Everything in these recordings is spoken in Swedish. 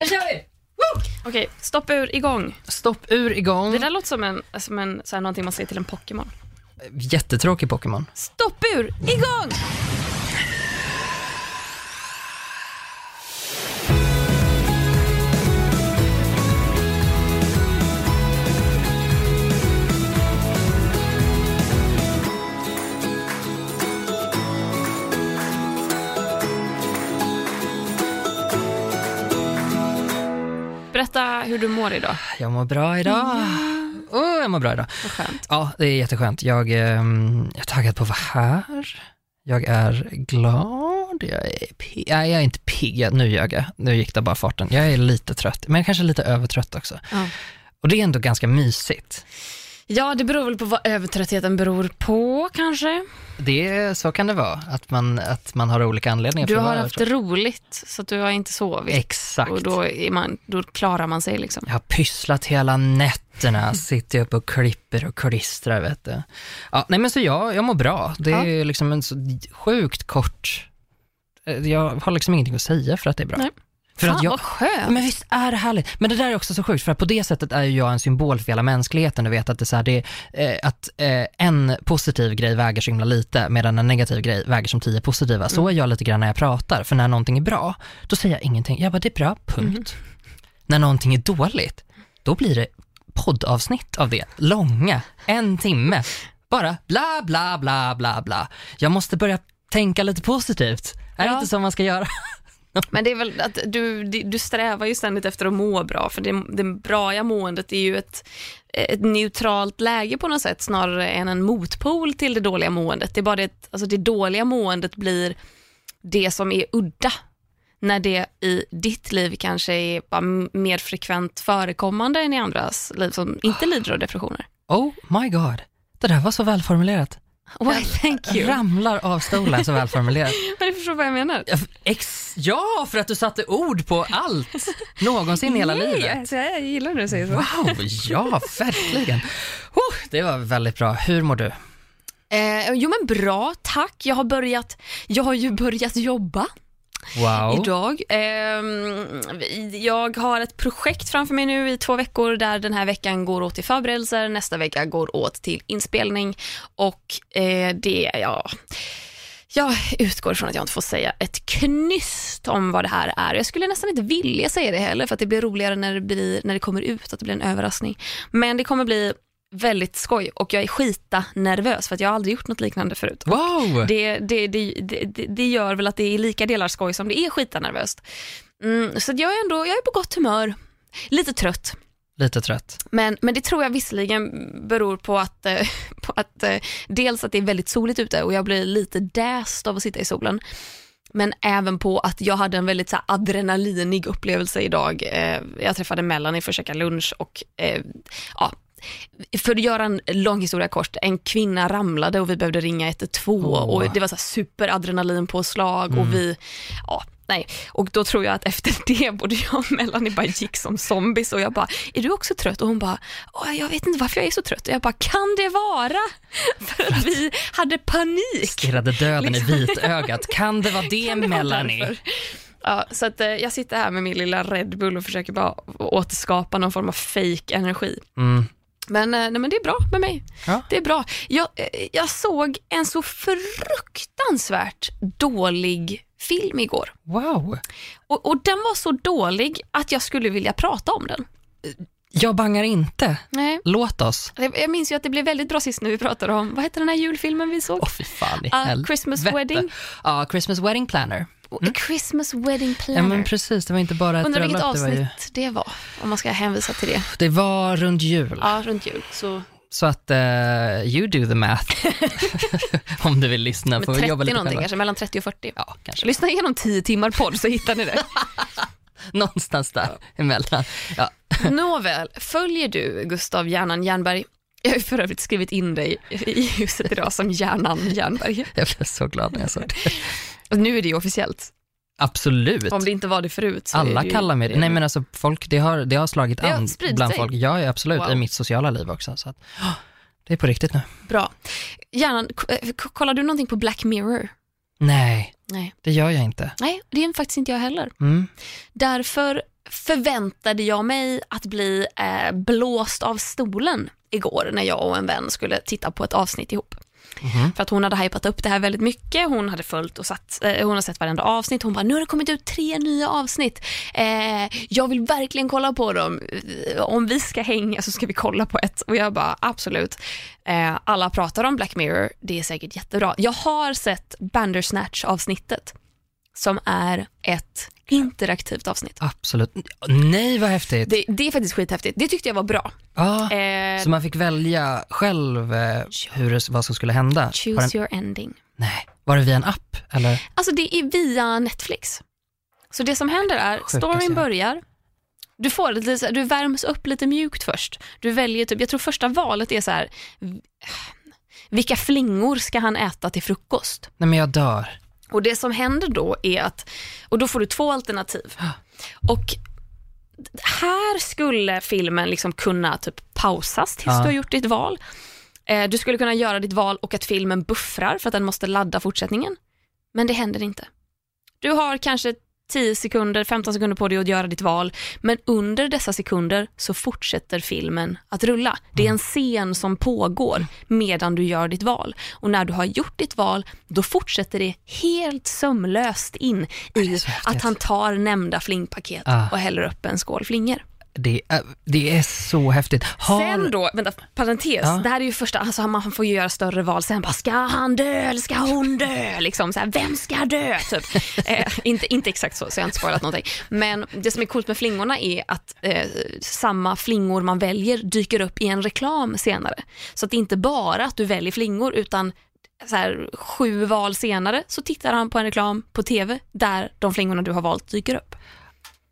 Nu kör vi! Okej, stopp ur igång. Stopp ur igång. Det där låter som, en, som en, så här, någonting man säger till en Pokémon. Jättetråkig Pokémon. Stopp ur igång! Hur du mår idag. Jag mår bra idag. Oh, jag mår bra idag. Vad skönt. Ja, det är jätteskönt. Jag, ehm, jag är taggad på att vara här. Jag är glad. Jag är pigg. Nej, jag är inte pigg. Jag- Nu ljög jag. Nu gick det bara farten. Jag är lite trött, men kanske lite övertrött också. Ja. Och det är ändå ganska mysigt. Ja, det beror väl på vad övertröttheten beror på kanske. Det, så kan det vara, att man, att man har olika anledningar Du har haft roligt så att du har inte sovit. Exakt. Och då, är man, då klarar man sig liksom. Jag har pysslat hela nätterna, sitter upp och klipper och klistrar vet du. Ja, nej men så jag, jag mår bra. Det är liksom en så sjukt kort, eh, jag har liksom ingenting att säga för att det är bra. Nej. För Fan att jag, vad skönt. men visst är det härligt? Men det där är också så sjukt, för att på det sättet är jag en symbol för hela mänskligheten. Du vet att det är så här, det är, eh, att eh, en positiv grej väger så himla lite, medan en negativ grej väger som tio positiva. Så är jag lite grann när jag pratar, för när någonting är bra, då säger jag ingenting. Jag bara, det är bra, punkt. När någonting är dåligt, då blir det poddavsnitt av det, långa, en timme. Bara bla, bla, bla, bla, bla. Jag måste börja tänka lite positivt. Är det inte så man ska göra? Men det är väl att du, du strävar ju ständigt efter att må bra, för det, det braiga måendet är ju ett, ett neutralt läge på något sätt, snarare än en motpol till det dåliga måendet. Det är bara det, att- alltså det dåliga måendet blir det som är udda, när det i ditt liv kanske är bara mer frekvent förekommande än i andras liv som inte lider av depressioner. Oh my god, det där var så välformulerat. Why, thank you. Ramlar av stolen så välformulerat. Men du förstår vad jag menar? Ja, Ex, ja, för att du satte ord på allt någonsin i hela livet. Nej, så jag gillar när du säger så. Wow, ja, verkligen. Oh, det var väldigt bra. Hur mår du? Eh, jo men bra, tack. Jag har börjat, jag har ju börjat jobba Wow. idag. Ehm, jag har ett projekt framför mig nu i två veckor där den här veckan går åt till förberedelser, nästa vecka går åt till inspelning och eh, det, ja, jag utgår från att jag inte får säga ett knyst om vad det här är. Jag skulle nästan inte vilja säga det heller för att det blir roligare när det, blir, när det kommer ut, att det blir en överraskning. Men det kommer bli väldigt skoj och jag är skita nervös för att jag har aldrig gjort något liknande förut. Wow. Det, det, det, det, gör väl att det är lika delar skoj som det är skitanervöst. Mm, så jag är ändå jag är på gott humör. Lite trött, Lite trött. men, men det tror jag visserligen beror på att, eh, på att eh, dels att det är väldigt soligt ute och jag blir lite däst av att sitta i solen. Men även på att jag hade en väldigt så här, adrenalinig upplevelse idag. Eh, jag träffade Melanie för att käka lunch och ja, för att göra en lång historia kort, en kvinna ramlade och vi behövde ringa 112 Åh. och det var så superadrenalinpåslag och vi, ja, nej. Och då tror jag att efter det både jag och Melanie bara gick som zombies och jag bara, är du också trött? Och hon bara, jag vet inte varför jag är så trött. Och jag bara, kan det vara för att vi hade panik? Stirrade döden i Liksom. vitögat. Kan det vara det, Kan det vara Melanie? därför? Ja, så att, eh, jag sitter här med min lilla Red Bull och försöker bara återskapa någon form av fake energi. Mm. Men, eh, nej, men det är bra med mig. Ja. Det är bra. Jag, eh, jag såg en så fruktansvärt dålig film igår. Wow. Och, och den var så dålig att jag skulle vilja prata om den. Jag bangar inte. Nej. Låt oss. Jag jag minns ju att det blev väldigt bra sist när vi pratade om, vad heter den här julfilmen vi såg? Åh fy fan i helvete. Christmas Wedding. Ja, Christmas Wedding Planner. Christmas Wedding Ja Planner. men precis, det var inte bara ett Undrar vilket bröllop. Det var, avsnitt ju, det var, om man ska hänvisa till det. det var runt jul. Ja, runt jul. Så Så att eh, you do the math. Om du vill lyssna. Får 30 vi jobba lite någonting, själva. kanske mellan 30 och 40. Ja, kanske. Lyssna igenom 10 timmar podd så hittar ni det. Någonstans där emellan. Ja. Nåväl, följer du Gustav Hjärnan Jernberg? Jag har ju för övrigt skrivit in dig i huset idag som Hjärnan Jernberg. Jag blev så glad när jag såg det. Och nu är det ju officiellt. Absolut. Om det inte var det förut så är Alla det ju, kallar mig det. Nej men alltså folk, det har, det har slagit Det har an bland sig. folk. Ja, absolut. Wow. I mitt sociala liv också. Så att, åh, det är på riktigt nu. Bra. Hjärnan, eh, kollar du någonting på Black Mirror? Nej, Nej. det gör jag inte. Nej, det är faktiskt inte jag heller. Mm. Därför förväntade jag mig att bli eh, blåst av stolen igår när jag och en vän skulle titta på ett avsnitt ihop. Mhm. För att hon hade hypat upp det här väldigt mycket, hon hade följt och satt, eh, hon har sett varenda avsnitt, hon bara nu har det kommit ut tre nya avsnitt, eh, jag vill verkligen kolla på dem, eh, om vi ska hänga så ska vi kolla på ett. Och jag bara absolut. Eh, alla pratar om Black Mirror, det är säkert jättebra. Jag har sett Bandersnatch avsnittet som är ett interaktivt avsnitt. Absolut. Nej vad häftigt. Det, det är faktiskt skithäftigt, det tyckte jag var bra. Ja, Eh, så man fick välja själv eh, hur vad som skulle hända? Choose den, your ending. nej, var det via en app eller? Alltså det är via Netflix. Så det som händer är, Sjuka storyn börjar, du, får lite, du värms upp lite mjukt först. Du väljer typ, jag tror första valet är så här, vilka flingor ska han äta till frukost? Nej men jag dör. Och det som händer då är att, och då får du två alternativ. Och här skulle filmen liksom kunna typ pausas tills Ja. du har gjort ditt val. Eh, Du skulle kunna göra ditt val och att filmen buffrar för att den måste ladda fortsättningen. Men det händer inte. Du har kanske 10 sekunder, 15 sekunder på dig att göra ditt val, men under dessa sekunder så fortsätter filmen att rulla. Det är en scen som pågår medan du gör ditt val. Och när du har gjort ditt val, då fortsätter det helt sömlöst in i att han tar nämnda flingpaket Ah. och häller upp en skål flingor. Det, är- det är så häftigt. Har, Sen då, vänta, parentes, Ja. det här är ju första, alltså man får ju göra större val, sen bara ska han dö eller ska hon dö? Liksom så här, vem ska dö? Typ. Eh, inte, inte exakt så, så jag har inte spoilat någonting. Men det som är coolt med flingorna är att eh, samma flingor man väljer dyker upp i en reklam senare. Så att det är inte bara att du väljer flingor utan så här, sju val senare så tittar han på en reklam på TV där de flingorna du har valt dyker upp.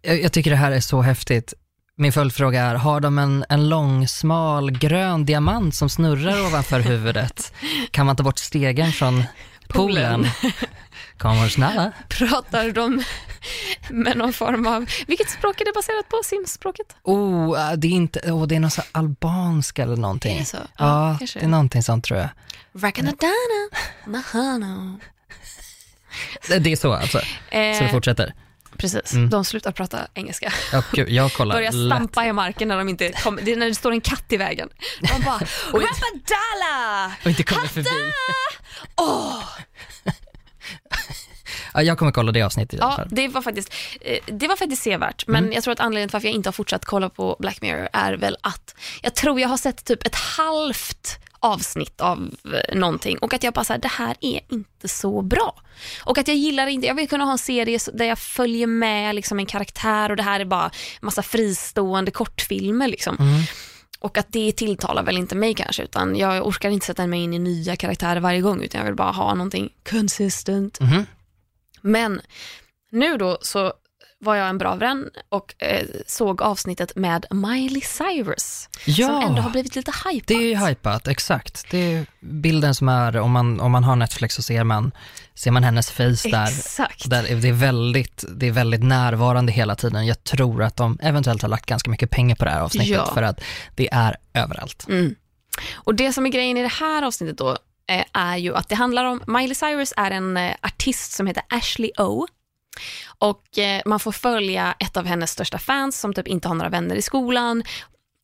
jag, jag tycker det här är så häftigt. Min följdfråga är, har de en, en lång, smal, grön diamant som snurrar ovanför huvudet? Kan man ta bort stegen från poolen? Kommer snälla. Pratar de med någon form av, vilket språk är det baserat på? Simspråket? Oh, äh, det är inte, oh, det är någon så albanska eller någonting. Är det så? Ja, Ja, det är någonting sånt tror jag. Rakanadana, mahano. Det det är så alltså, så det Eh, fortsätter. Precis, Mm. de slutar prata engelska. Ja, gud, jag kollar Börjar lätt. stampa i marken när de inte kommer, det är när det står en katt i vägen. De bara, Rapadala! och inte kommer förbi. Åh! Ja, jag kommer kolla det avsnittet Ja, det var faktiskt, eh, det var faktiskt sevärt, men Mm. jag tror att anledningen till varför jag inte har fortsatt kolla på Black Mirror är väl att jag tror jag har sett typ ett halvt avsnitt av eh, någonting och att jag bara såhär, det här är inte så bra. Och att jag gillar inte, jag vill kunna ha en serie så- där jag följer med liksom en karaktär och det här är bara massa fristående kortfilmer liksom. Mm. Och att det tilltalar väl inte mig kanske, utan jag orkar inte sätta mig in i nya karaktärer varje gång, utan jag vill bara ha någonting consistent. Mhm. Men nu då så var jag en bra vän och eh, såg avsnittet med Miley Cyrus, som ändå har Ja, blivit lite hypat. det är ju hypat, exakt. Det är bilden som är, om man, om man har Netflix så ser man, ser man hennes face där. Exakt. Där är det, är väldigt, det är väldigt närvarande hela tiden. Jag tror att de eventuellt har lagt ganska mycket pengar på det här avsnittet Ja. för att det är överallt. Mm. Och det som är grejen i det här avsnittet då eh, är ju att det handlar om, Miley Cyrus är en eh, artist som heter Ashley O. Och eh, man får följa ett av hennes största fans som typ inte har några vänner i skolan.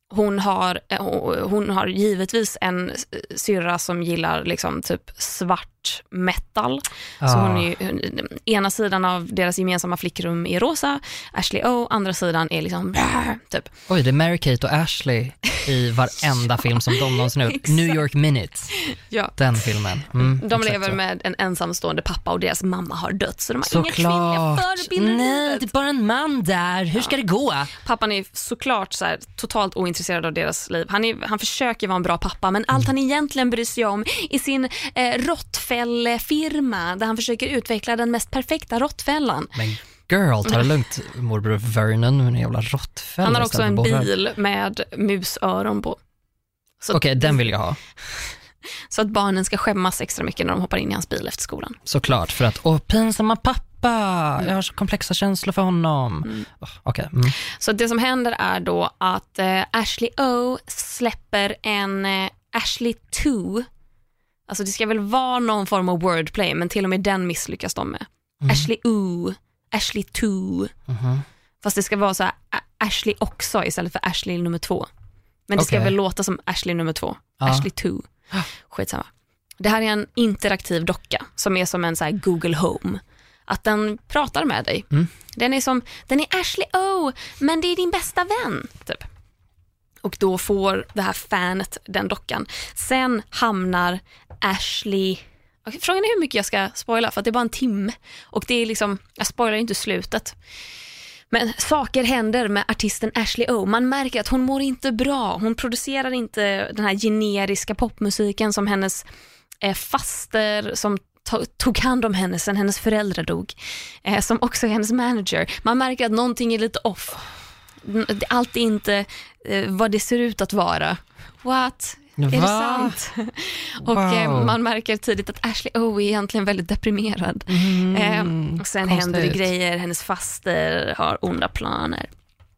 Hon har, eh, hon har givetvis en syrra som gillar liksom typ svart metal. Så Ah. hon är ju, hon- ena sidan av deras gemensamma flickrum är rosa, Ashley O, andra sidan är liksom typ. Oj, det är Mary-Kate och Ashley i varenda film som de någonsin har gjort. New York Minutes, Ja. den filmen. Mm, De lever så. med en ensamstående pappa och deras mamma har dött så de har inga kvinnliga Såklart. förebilder Nej, det är bara en man där. Hur ska det gå? Pappan är såklart så här, totalt ointresserad av deras liv. Han, är, han försöker vara en bra pappa men allt han egentligen bryr sig om är sin eh, råttfällefirma där han försöker utveckla den mest perfekta råttfällan. Men girl, ta det lugnt morbror Vernon med en jävla råttfälla Han har också en bil med musöron på. Okej, den vill jag ha. så att barnen ska skämmas extra mycket när de hoppar in i hans bil efter skolan. Såklart, för att åh, pinsamma pappa, jag har så komplexa känslor för honom. Oh, Okej, mm. Så det som händer är då att eh, Ashley O släpper en eh, Ashley 2. Alltså det ska väl vara någon form av wordplay, men till och med den misslyckas de med. Ashley O, Ashley 2. Mhm. Fast det ska vara så här Ashley också istället för Ashley nummer två. Men det ska Okej. väl låta som Ashley nummer två. Ja. Ashley 2. Skitsamma. Det här är en interaktiv docka som är som en så Google Home. Att den pratar med dig. Mm. Den är som, den är Ashley O, men det är din bästa vän. Typ. Och då får det här fanet den dockan. Sen hamnar Ashley Frågan är hur mycket jag ska spoila, för att det är bara en timme. Och det är liksom, jag spoilar inte slutet. Men saker händer med artisten Ashley O. Man märker att hon mår inte bra. Hon producerar inte den här generiska popmusiken som hennes eh, faster som tog hand om henne sen hennes föräldrar dog. Eh, som också är hennes manager. Man märker att någonting är lite off. Allt är inte eh, vad det ser ut att vara. What? Är det Va? sant? Och eh, Wow. man märker tidigt att Ashley O är egentligen väldigt deprimerad. Mm, Eh, och sen konstigt. händer det grejer, hennes faster har onda planer.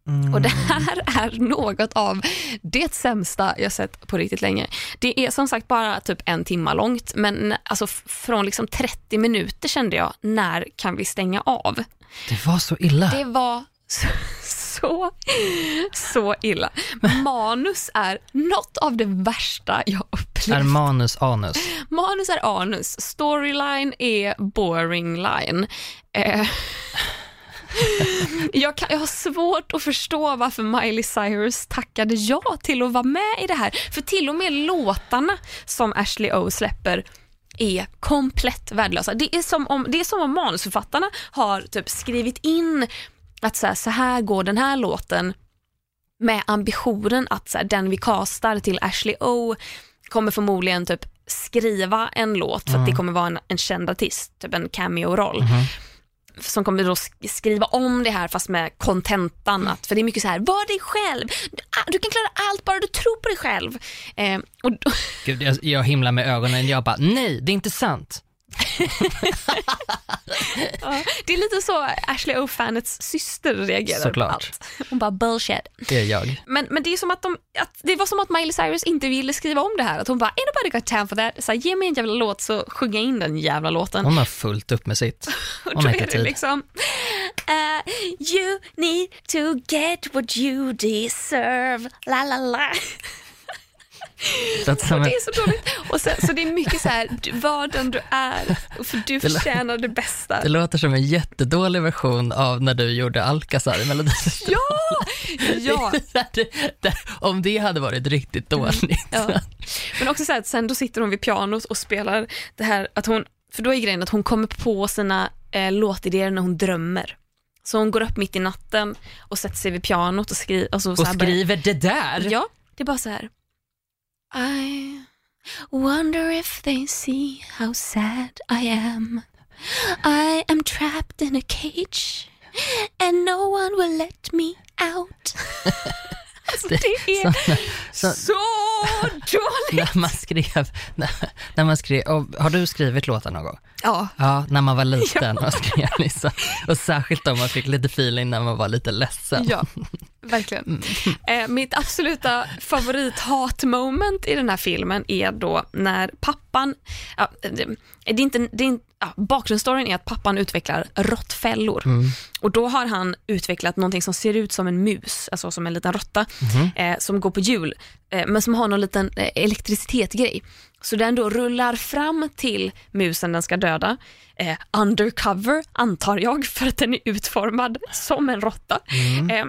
Mm. Och det här är något av det sämsta jag sett på riktigt länge. Det är som sagt bara typ en timma långt, men alltså från liksom 30 minuter kände jag, när kan vi stänga av? Det var så illa. Det var så, så, så illa. Manus är något av det värsta jag upplevt. Är manus anus? Manus är anus, storyline är boring line. Eh, jag, kan, jag har svårt att förstå varför Miley Cyrus tackade ja till att vara med i det här. För till och med låtarna som Ashley O släpper är komplett värdelösa. Det är som om, det är som om manusförfattarna har typ skrivit in att så här, så här går den här låten med ambitionen att så här, den vi castar till Ashley O kommer förmodligen typ skriva en låt för att det kommer vara en, en känd artist, typ en cameo-roll. Som kommer då sk- skriva om det här fast med kontentan, att- för det är mycket så här, var dig själv, du, ah, du kan klara allt bara du tror på dig själv. Eh, och Gud, jag, jag himlar med ögonen. Jag bara, nej, det är inte sant. Ja, det är lite så Ashley O-fanets syster reagerar Såklart. på allt. Hon bara bullshit. Det är jag. Men, men det, är som att de, att det var som att Miley Cyrus inte ville skriva om det här. Att hon bara, ain't nobody got time for that. Så här, ge mig en jävla låt så sjunger jag in den jävla låten. Hon har fullt upp med sitt. Och Hon då har är inte det tid. liksom, uh, you need to get what you deserve, la la la. Så att Och det är så dåligt. Och sen, så det är mycket så här, var den du är, för du Det förtjänar det bästa. det låter som en jättedålig version av när du gjorde Alcazar i Melodifestivalen. Ja, ja. om det hade varit riktigt dåligt. Ja. Men också så här, att sen då sitter hon vid pianot och spelar det här, att hon, för då är grejen att hon kommer på sina eh, låtidéer när hon drömmer. Så hon går upp mitt i natten och sätter sig vid pianot och, skri, alltså, så Och här börjar- skriver det där. Ja, det är bara så här. I wonder if they see how sad I am. I am trapped in a cage and no one will let me out. alltså, det är så- så dåligt. När man skrev, när, när man skrev, har du skrivit låtar någon gång? Ja, Ja, när man var liten och skrev liksom. Och särskilt om man fick lite feeling när man var lite ledsen. ja verkligen. Eh, mitt absoluta favorit-hat-moment i den här filmen är då när pappan, ja, det, det är inte, det är inte, ja, bakgrundsstoryn är att pappan utvecklar råttfällor. Och då har han utvecklat någonting som ser ut som en mus, alltså som en liten råtta, eh, som går på hjul, eh, men som har någon liten eh, elektricitetsgrej. Så den då rullar fram till musen den ska döda, eh, undercover antar jag, för att den är utformad som en råtta. Eh,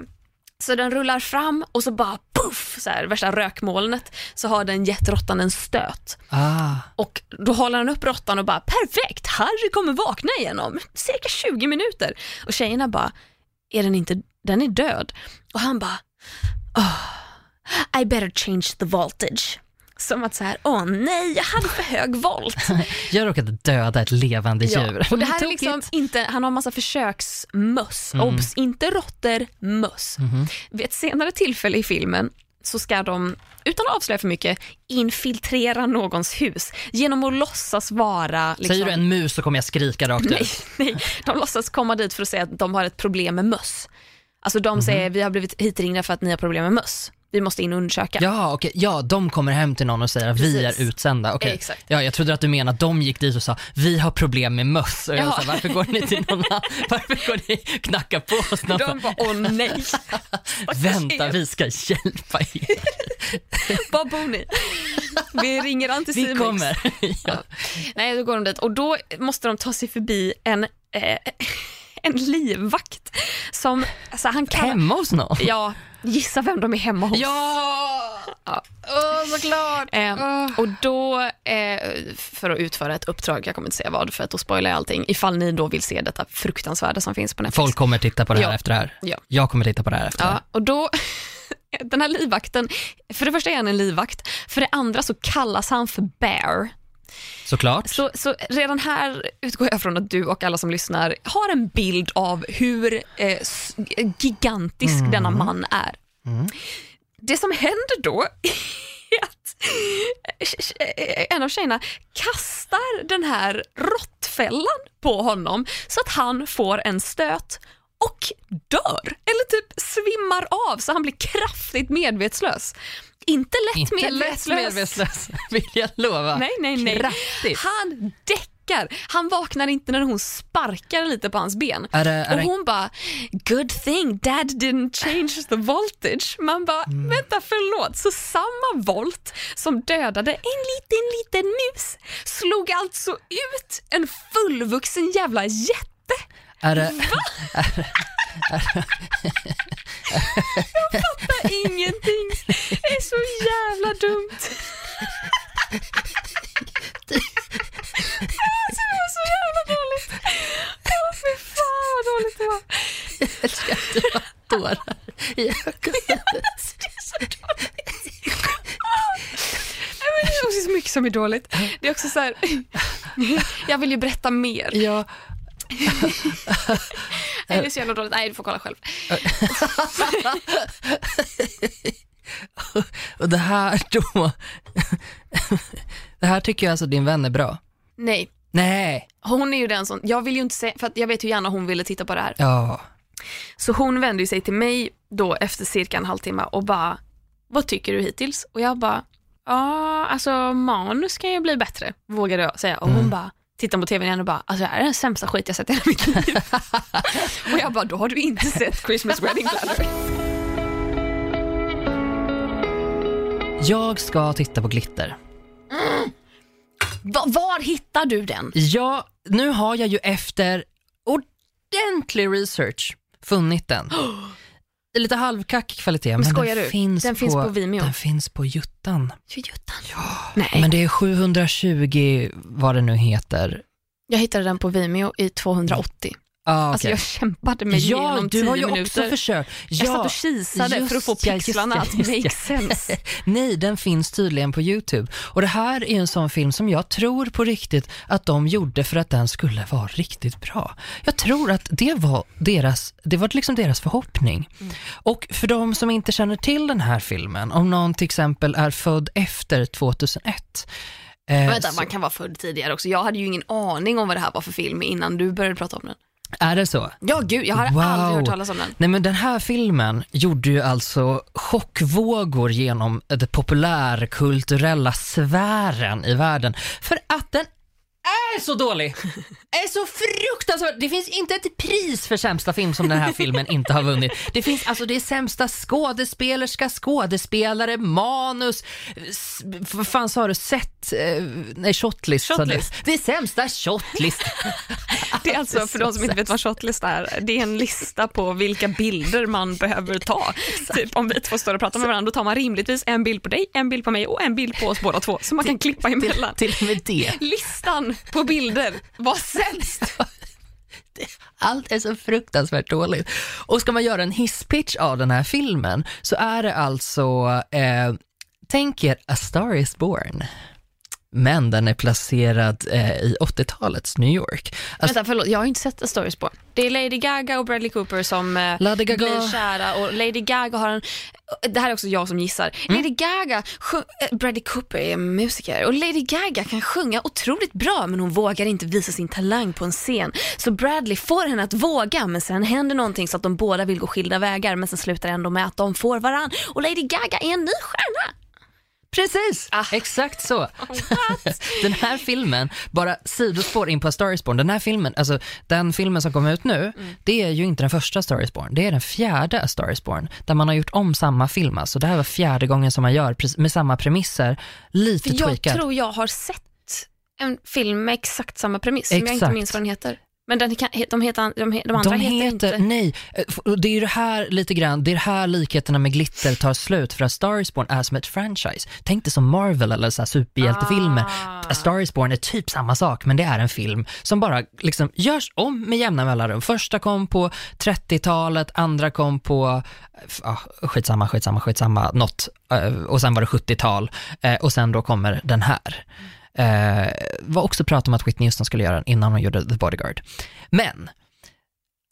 så den rullar fram och så bara puff, så här, värsta rökmolnet, så har den gett råttan en stöt. Ah, Och då håller han upp råttan och bara perfekt, Harry kommer vakna igen om cirka 20 minuter. Och tjejerna bara, är den inte, den är död. Och han bara, oh, I better change the voltage. Som att så här, åh nej, jag hade för hög volt. jag råkade döda ett levande djur. Och det här är liksom inte, han har massa försöksmöss, obs, inte råttor, möss. Vid ett senare tillfälle i filmen så ska de, utan att avslöja för mycket, infiltrera någons hus genom att låtsas vara... Liksom, Säger du en mus så kommer jag skrika rakt nej, ut. nej, de låtsas komma dit för att säga att de har ett problem med möss. Alltså de säger, vi har blivit hitringda för att ni har problem med möss. Vi måste in och undersöka. Ja, okej. Ja, de kommer hem till någon och säger att vi är utsända. Okej. Exakt. Ja, jag trodde att du menade att de gick dit och sa vi har problem med möss. Och jag Ja. sa, varför går ni till någon annan? Varför går ni och knackar på oss? De bara, åh nej. Vänta, vi ska hjälpa er. Var bor ni? Vi ringer Vi Anticimex. kommer. ja. Nej, då går de dit och då måste de ta sig förbi en, eh, en livvakt som, alltså han kallar, Hemma hos någon? ja, gissa vem de är hemma hos. Ja! Ja. Åh, såklart! Eh, och då, eh, för att utföra ett uppdrag, jag kommer inte säga vad, för att då spoilar jag allting, ifall ni då vill se detta fruktansvärda som finns på Netflix. Folk kommer titta på det här Ja. efter det här. Ja. Jag kommer titta på det här efter det här. Ja, och då, den här livvakten, för det första är han en livvakt, för det andra så kallas han för Bear. Såklart. Så, så redan här utgår jag från att du och alla som lyssnar har en bild av hur eh, gigantisk denna man är. Det som händer då är att en av tjejerna kastar den här råttfällan på honom så att han får en stöt och dör, eller typ svimmar av så han blir kraftigt medvetslös. Inte lätt Inte lätt medvetslös. medvetslös, vill jag lova. Nej, nej, nej. Kraftigt. Han däckar. Han vaknar inte när hon sparkar lite på hans ben. Är det, är Och det, hon bara, good thing dad didn't change the voltage. Man bara, Mm. vänta förlåt. Så samma volt som dödade en liten, liten mus slog alltså ut en fullvuxen jävla jätte. Är det, Fattar ingenting. Det är så jävla dumt. Alltså, det var så jävla dåligt. Åh fy fan vad dåligt det var. jag älskar att du har tårar i ögonen. Alltså, det är så dåligt. Nej, men Det är också så mycket som är dåligt. Det är också så här, jag vill ju berätta mer. Ja, Nej, det är så jävla dåligt. Nej, du får kolla själv. och det här då, det här tycker jag alltså din vän är bra. Nej, Nej, hon är ju den som, jag vill ju inte säga, för jag vet hur gärna hon ville titta på det här. ja, Så hon vände ju sig till mig då efter cirka en halvtimme och bara, vad tycker du hittills? Och jag bara, ja alltså manus kan ju bli bättre, vågade jag säga. Och hon bara, tittar på tvn igen och bara, alltså det här är den sämsta skit jag sett i hela mitt liv. och jag bara, då har du inte sett Christmas Wedding Planner. jag ska titta på Glitter. Va, var hittar du den? Ja, nu har jag ju efter ordentlig research funnit den. Lite halvkackig kvalitet, men, skojar den, du? Finns, Den på, finns på Vimeo? Den finns på Juttan. Juttan. Ja. Nej, Men det är 720 vad det nu heter. jag hittade den på Vimeo i 280. Ah, Alltså okej. jag kämpade mig ja, igenom du 10 har ju minuter. också försökt. jag Ja, satt och kisade för att få just just pixlarna att just make sense. Nej, den finns tydligen på Youtube. Och det här är en sån film som jag tror på riktigt att de gjorde för att den skulle vara riktigt bra. Jag tror att det var deras, det var liksom deras förhoppning. Och för de som inte känner till den här filmen, om någon till exempel är född efter 2001. eh, Vänta, så- man kan vara född tidigare också. Jag hade ju ingen aning om vad det här var för film innan du började prata om den. Är det så? Ja, gud, jag hade Wow. aldrig hört talas om den. Nej men den här filmen gjorde ju alltså chockvågor genom den populärkulturella sfären i världen för att den är så dålig. Är så fruktansvärt. Det finns inte ett pris för sämsta film som den här filmen inte har vunnit. Det finns alltså det är sämsta skådespelerska, skådespelare, manus, vad fan sa du, set, eh, nej shotlist. Shotlist. Det är sämsta shotlist. Det är alltså, för de som inte vet vad shotlist är, det är en lista på vilka bilder man behöver ta. Typ om vi två står och pratar med varandra, då tar man rimligtvis en bild på dig, en bild på mig och en bild på oss båda två, så man kan klippa emellan. Till och med det. Listan på bilder var sämst. Allt är så fruktansvärt dåligt. Och ska man göra en hisspitch av den här filmen så är det alltså, eh, tänk er A Star Is Born men den är placerad eh, i 80-talets New York. Alltså, Vänta, förlåt, jag har inte sett A Star is Born. Det är Lady Gaga och Bradley Cooper som eh, Lady Gaga. blir kära och Lady Gaga har en, det här är också jag som gissar, Mm. Lady Gaga, sjung, eh, Bradley Cooper är musiker och Lady Gaga kan sjunga otroligt bra men hon vågar inte visa sin talang på en scen. Så Bradley får henne att våga men sen händer någonting så att de båda vill gå skilda vägar men sen slutar det ändå med att de får varann och Lady Gaga är en ny stjärna. Precis, Ah. exakt så. den här filmen, bara sidospår in på Star is Born, den här filmen, alltså den filmen som kommer ut nu, Mm. det är ju inte den första Star is Born, det är den fjärde A Star Born, där man har gjort om samma film, alltså det här var fjärde gången som man gör med samma premisser, lite För jag tweakad. tror jag har sett en film med exakt samma premiss som jag inte Exakt. minns vad den heter. Men den, de, heter, de, de andra De heter, heter, inte... nej, det är ju det här lite grann, det är det här likheterna med glitter tar slut för att Star is Born är som ett franchise. Tänk dig som Marvel eller så här superhjältefilmer. Ah. A Star is Born är typ samma sak, men det är en film som bara liksom görs om med jämna mellanrum. Första kom på 30-talet, andra kom på, ah, skitsamma, skitsamma, skitsamma, något, eh, och sen var det 70-tal, eh, och sen då kommer den här. Eh, var också prat om att Whitney Houston skulle göra den innan hon gjorde The Bodyguard. Men,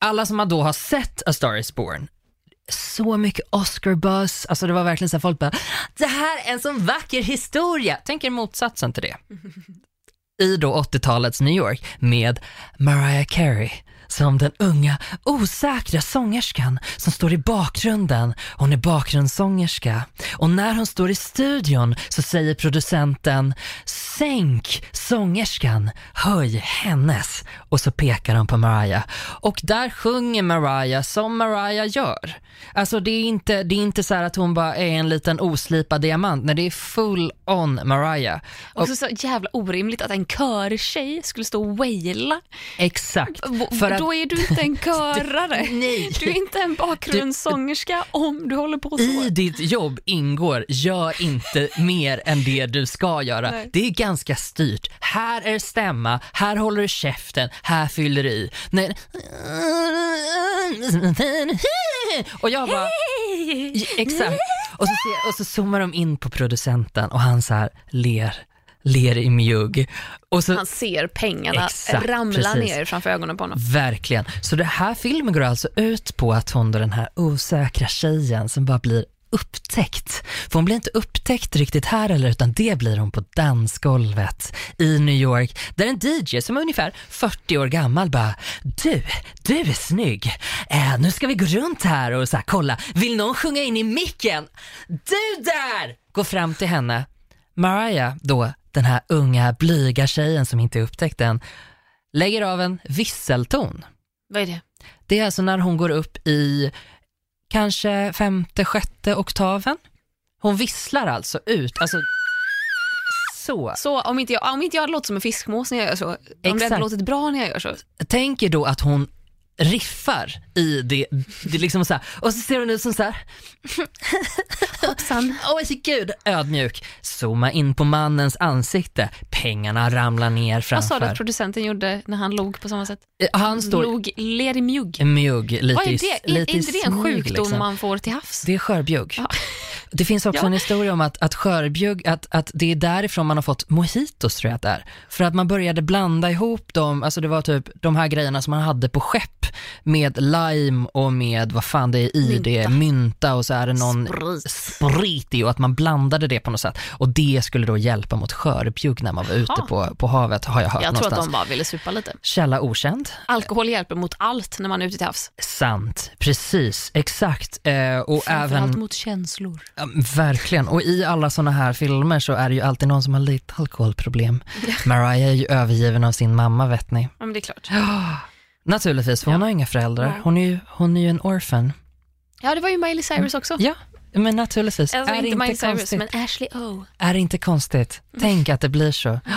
alla som då har sett A Star is Born, så mycket Oscar-buzz, alltså det var verkligen så här folk bara, det här är en sån vacker historia. Tänk er motsatsen till det. I då 80-talets New York med Mariah Carey som den unga, osäkra sångerskan som står i bakgrunden. Hon är bakgrundssångerska. Och när hon står i studion så säger producenten Sänk sångerskan, höj hennes. Och så pekar de på Mariah. Och där sjunger Mariah som Mariah gör. Alltså det är inte, det är inte så här att hon bara är en liten oslipad diamant, nej det är full on Mariah. Och, Också så jävla orimligt att en körtjej skulle stå och waila. exakt. För att- Då är du inte en körare. Nej. Du är inte en bakgrundssångerska om du håller på så. I ditt jobb ingår, gör inte mer än det du ska göra. Nej. Det är ganska styrt. Här är stämma, här håller du käften, här fyller du i. Nej. Och jag bara, Ja, exakt. Och så, ser, och så zoomar de in på producenten och han så här ler, ler i mjugg. Och så, Han ser pengarna Exakt, ramla precis. ner framför ögonen på honom. Verkligen. Så det här filmen går alltså ut på att hon då den här osäkra tjejen som bara blir upptäckt. För hon blir inte upptäckt riktigt här eller utan det blir hon på dansgolvet i New York där en DJ som är ungefär 40 år gammal bara Du, du är snygg. Eh, nu ska vi gå runt här och så här, kolla, vill någon sjunga in i micken? Du där! Går fram till henne. Mariah då, den här unga blyga tjejen som inte upptäckt än, lägger av en visselton. Vad är det? Det är alltså när hon går upp i kanske femte, sjätte oktaven. Hon visslar alltså ut, alltså så. Så om inte jag, om inte jag låtit som en fiskmås när jag gör så, om det hade Exakt. låtit bra när jag gör så. Tänk er då att hon riffar i det, det är liksom så här, och så ser hon ut som så här, Hoppsan. oj gud, ödmjuk. Zooma in på mannens ansikte, pengarna ramlar ner Vad sa du framför. att producenten gjorde när han log på samma sätt? Eh, Han står Log, ler i mjugg. mjugg, lite Vad är i- det? Är, lite är i inte det en sjukdom liksom. man får till havs? Det är skörbjugg. Ja. Det finns också Ja. en historia om att, att skörbjugg, att, att det är därifrån man har fått mojitos tror jag att det är. För att man började blanda ihop dem, alltså det var typ de här grejerna som man hade på skepp med lime och med, vad fan det är i Mynta. det, mynta och så är det någon Sprit. sprit i och att man blandade det på något sätt. Och det skulle då hjälpa mot skörbjugg när man var ute på, på havet, har jag hört Jag tror någonstans. att de bara ville supa lite. Källa okänd. Alkohol hjälper mot allt när man är ute till havs. Sant, precis, exakt. Eh, och Framförallt även mot känslor. Ja, verkligen, och i alla sådana här filmer så är det ju alltid någon som har lite alkoholproblem. Mariah är ju övergiven av sin mamma vet ni. Ja, men det är klart. Naturligtvis, för hon Ja. har inga föräldrar. Hon är ju, hon är ju en orphan. Ja, det var ju Miley Cyrus också. Ja, men naturligtvis. Alltså är det inte Miley inte Cyrus, konstigt? men Ashley O. Är det inte konstigt? Tänk att det blir så.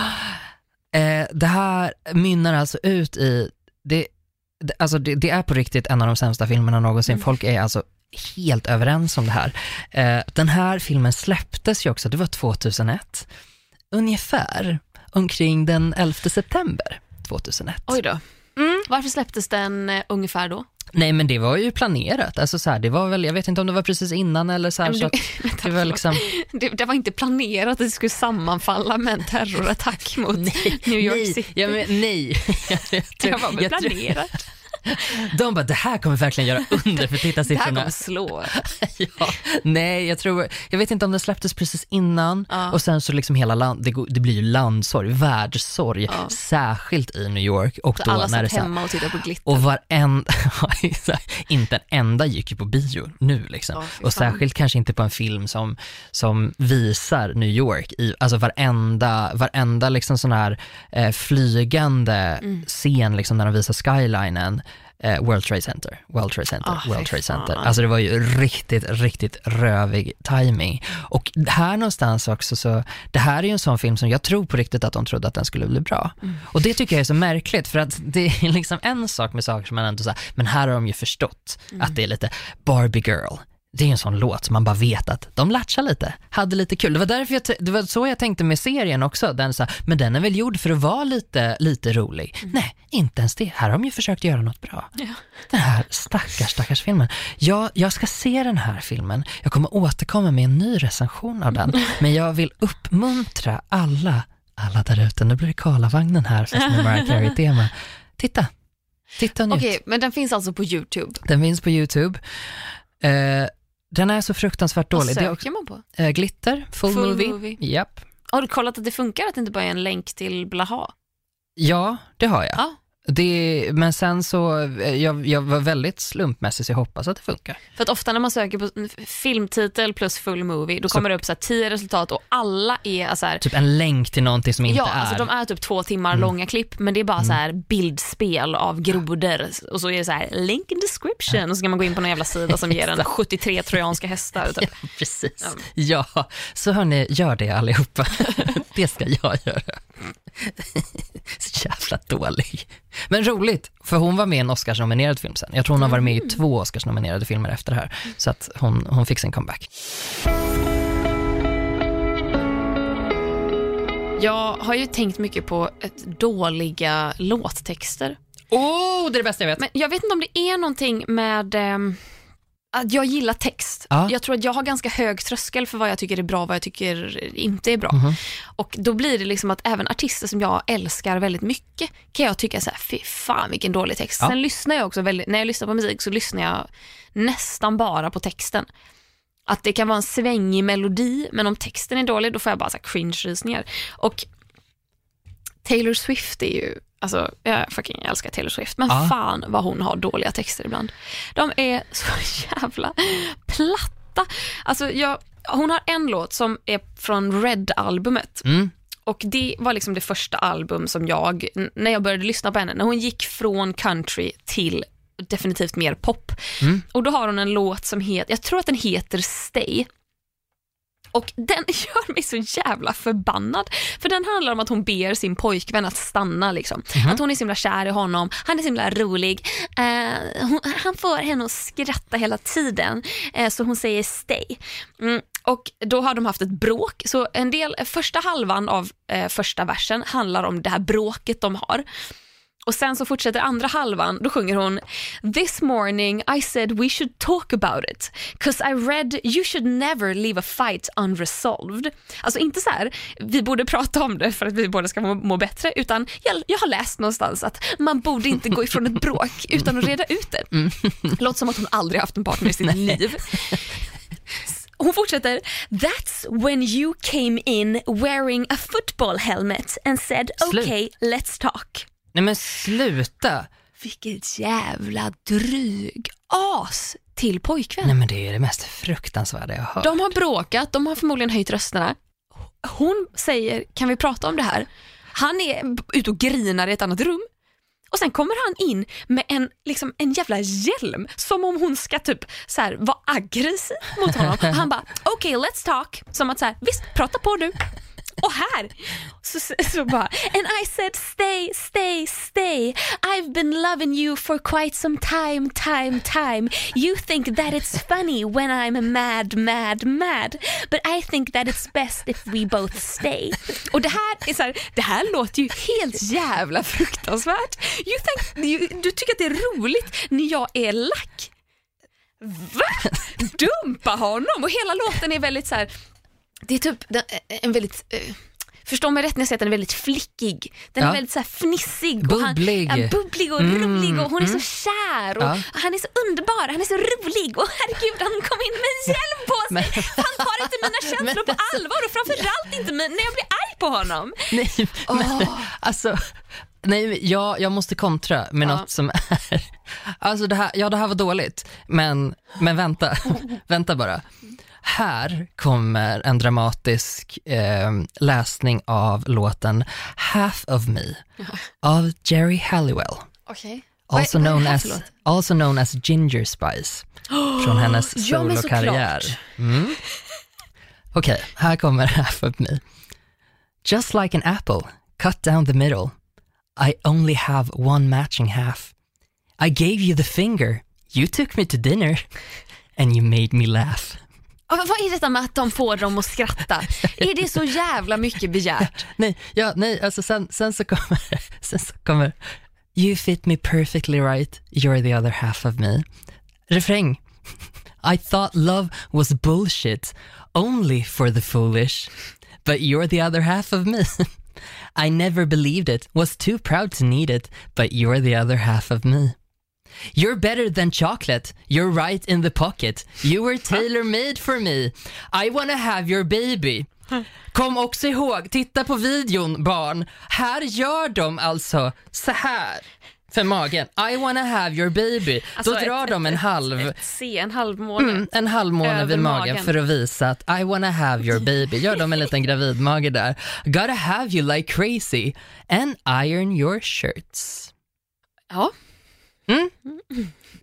Eh, det här mynnar alltså ut i, det, det, alltså det, det är på riktigt en av de sämsta filmerna någonsin. Mm. Folk är alltså helt överens om det här. Eh, den här filmen släpptes ju också, det var 2001, ungefär omkring den 11 september 2001. Oj då. Varför släpptes den eh, ungefär då? Nej men det var ju planerat, alltså så här, det var väl, jag vet inte om det var precis innan eller så här, Men så du- att det var liksom Det, det var inte planerat att det skulle sammanfalla med en terrorattack mot New York nej, City. ja, men, nej. jag, tror- det var väl jag tror- planerat. De bara, det här kommer verkligen göra under för Det här tittarsiffrorna. kommer slå. ja, nej, jag tror, jag vet inte om den släpptes precis innan Ja. och sen så liksom hela land, det, det blir ju landsorg, världssorg, Ja. särskilt i New York och Så då alla när det hemma och tittade på glitter. och varenda, inte en enda gick ju på bio nu liksom. Fy och särskilt kanske inte på en film som, som visar New York i, alltså varenda, varenda liksom sån här eh, flygande Mm. scen liksom när de visar skylinen eh, World Trade Center, World Trade Center, fy World Trade Center. fan. Alltså det var ju riktigt, riktigt rövig timing. Och här någonstans också så, det här är ju en sån film som jag tror på riktigt att de trodde att den skulle bli bra. Mm. Och det tycker jag är så märkligt för att det är liksom en sak med saker som man ändå säger, men här har de ju förstått Mm. att det är lite Barbie girl. Det är en sån låt som man bara vet att de latchar lite, hade lite kul. Det var, därför jag, det var så jag tänkte med serien också, den här, men den är väl gjord för att vara lite, lite rolig. Nej, inte ens det. Här har de ju försökt göra något bra. Ja. Den här stackars, stackars filmen. Jag, jag ska se den här filmen. Jag kommer återkomma med en ny recension av den. Men jag vill uppmuntra alla, alla där ute. Nu blir det Karlavagnen här fast med Mariah Carey-tema. Titta, titta. Okej, men den finns alltså på YouTube. Den finns på YouTube. Eh, den är så fruktansvärt Vad dålig. Det är söker också, man på? eh, glitter, full, Full movie. movie. Japp. Har du kollat att det funkar, att det inte bara är en länk till Blaha? Ja, det har jag. Ja. Det, men sen så, eh, jag, jag var väldigt slumpmässig så jag hoppas att det funkar. För att ofta när man söker på filmtitel plus full movie, då Så- kommer det upp så tio resultat och alla är så här, Typ en länk till någonting som inte Ja, är. Mm. alltså de är typ två timmar långa klipp, men det är bara så här bildspel av grodor och så är det så här link in description och så ska man gå in på någon jävla sida som ger en 73 trojanska hästar. Typ. Precis. Ja, så hörni, gör det allihopa. det ska jag göra. så jävla dålig. Men roligt, för hon var med i en Oscars-nominerad film sen. Jag tror hon har varit med i två Oscars-nominerade filmer efter det här. Så att hon, hon fick sin comeback. Jag har ju tänkt mycket på ett dåliga låttexter. Oh, det är det bästa jag vet. Men jag vet inte om det är någonting med ehm, att jag gillar text. Ja. Jag tror att jag har ganska hög tröskel för vad jag tycker är bra och vad jag tycker inte är bra. Mhm. Och då blir det liksom att även artister som jag älskar väldigt mycket kan jag tycka så här, fy fan vilken dålig text. Ja. Sen lyssnar jag också väldigt, när jag lyssnar på musik så lyssnar jag nästan bara på texten. Att det kan vara en svängig melodi, men om texten är dålig då får jag bara så cringe-rysningar. Och Taylor Swift är ju, alltså jag fucking älskar Taylor Swift, men Ja. fan vad hon har dåliga texter ibland. De är så jävla platta. Alltså jag, hon har en låt som är från Red-albumet. Mm. Och det var liksom det första album som jag, när jag började lyssna på henne, när hon gick från country till definitivt mer pop. Mm. Och då har hon en låt som heter, jag tror att den heter Stay. Och den gör mig så jävla förbannad. För den handlar om att hon ber sin pojkvän att stanna. Liksom. Att hon är så himla kär i honom, han är så himla rolig. Eh, hon, han får henne att skratta hela tiden. Eh, så hon säger stay. Mm. Och då har de haft ett bråk. Så en del, första halvan av eh, första versen handlar om det här bråket de har. Och sen så fortsätter andra halvan, då sjunger hon This morning I said we should talk about it, cause I read you should never leave a fight unresolved. Alltså inte så här, vi borde prata om det för att vi båda ska må, må bättre, utan jag, jag har läst någonstans att man borde inte gå ifrån ett bråk utan att reda ut det. Låter som att hon aldrig haft en partner i sitt liv. Hon fortsätter, That's when you came in wearing a football helmet and said Slut. okay, let's talk. Nej men sluta. Vilket jävla dryg as till pojkvän. Nej men det är det mest fruktansvärda jag har hört. De har bråkat, de har förmodligen höjt rösterna. Hon säger, kan vi prata om det här? Han är ute och grinar i ett annat rum. Och sen kommer han in med en, liksom, en jävla hjälm, som om hon ska typ så här, vara aggressiv mot honom. Och han bara, okej okay, let's talk. Som att så här, visst, prata på du. Och här så, så bara, and I said stay, stay, stay. I've been loving you for quite some time, time, time. You think that it's funny when I'm mad, mad, mad. But I think that it's best if we both stay. Och det här är så här, det här låter ju helt jävla fruktansvärt. You think, you, du tycker att det är roligt när jag är lack? Va? Dumpa honom? Och hela låten är väldigt så här, det är typ den- en väldigt eh, Förstå mig rätt när jag säger att den är väldigt flickig. Den är Ja. väldigt så fnissig. Och han, Bubblig. ja, bubblig och Mm, rolig och hon är så mm. kär och Ja. han är så underbar, han är så rolig och herregud han kom in med hjälm på sig. Men- Han tar inte mina känslor Men på allvar och framförallt inte när jag blir arg på honom. Nej, men alltså, nej, jag, jag måste kontra med Ja. något som är, alltså det här, ja det här var dåligt, men, men vänta, vänta bara. Här kommer en dramatisk eh, läsning av låten Half of Me av Jerry Halliwell. Okej. Also Vad vad known, här as, also known as Ginger Spice från hennes solokarriär. Mm. Okej, här kommer Half of Me. Just like an apple, cut down the middle. I only have one matching half. I gave you the finger, you took me to dinner, and you made me laugh. Vad är detta med att de får dem att skratta? Är det så jävla mycket begärt? Nej, ja, nej, alltså sen, sen så kommer, sen så kommer You fit me perfectly right, you're the other half of me. Refräng. I thought love was bullshit, only for the foolish. But you're the other half of me. I never believed it, was too proud to need it, but you're the other half of me. You're better than chocolate. You're right in the pocket. You were tailor-made for me. I wanna have your baby. Kom också ihåg, titta på videon barn. Här gör de alltså så här för magen. I wanna have your baby. Alltså, Då drar ett- de en ett- halv Ett C, en halvmåne. Mm, en halvmåne Över vid magen, magen. för att visa att I wanna have your baby. Gör de en liten gravidmage där. Gotta have you like crazy and iron your shirts. Ja.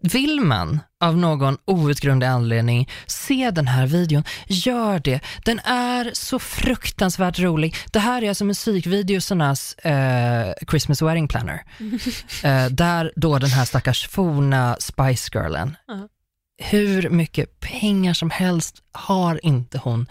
Vill man av någon outgrundlig anledning se den här videon, gör det. Den är så fruktansvärt rolig. Det här är alltså musikvideosarnas eh, Christmas Wedding Planner. Eh, där då den här stackars forna Spice Girlen, Ja. hur mycket pengar som helst har inte hon.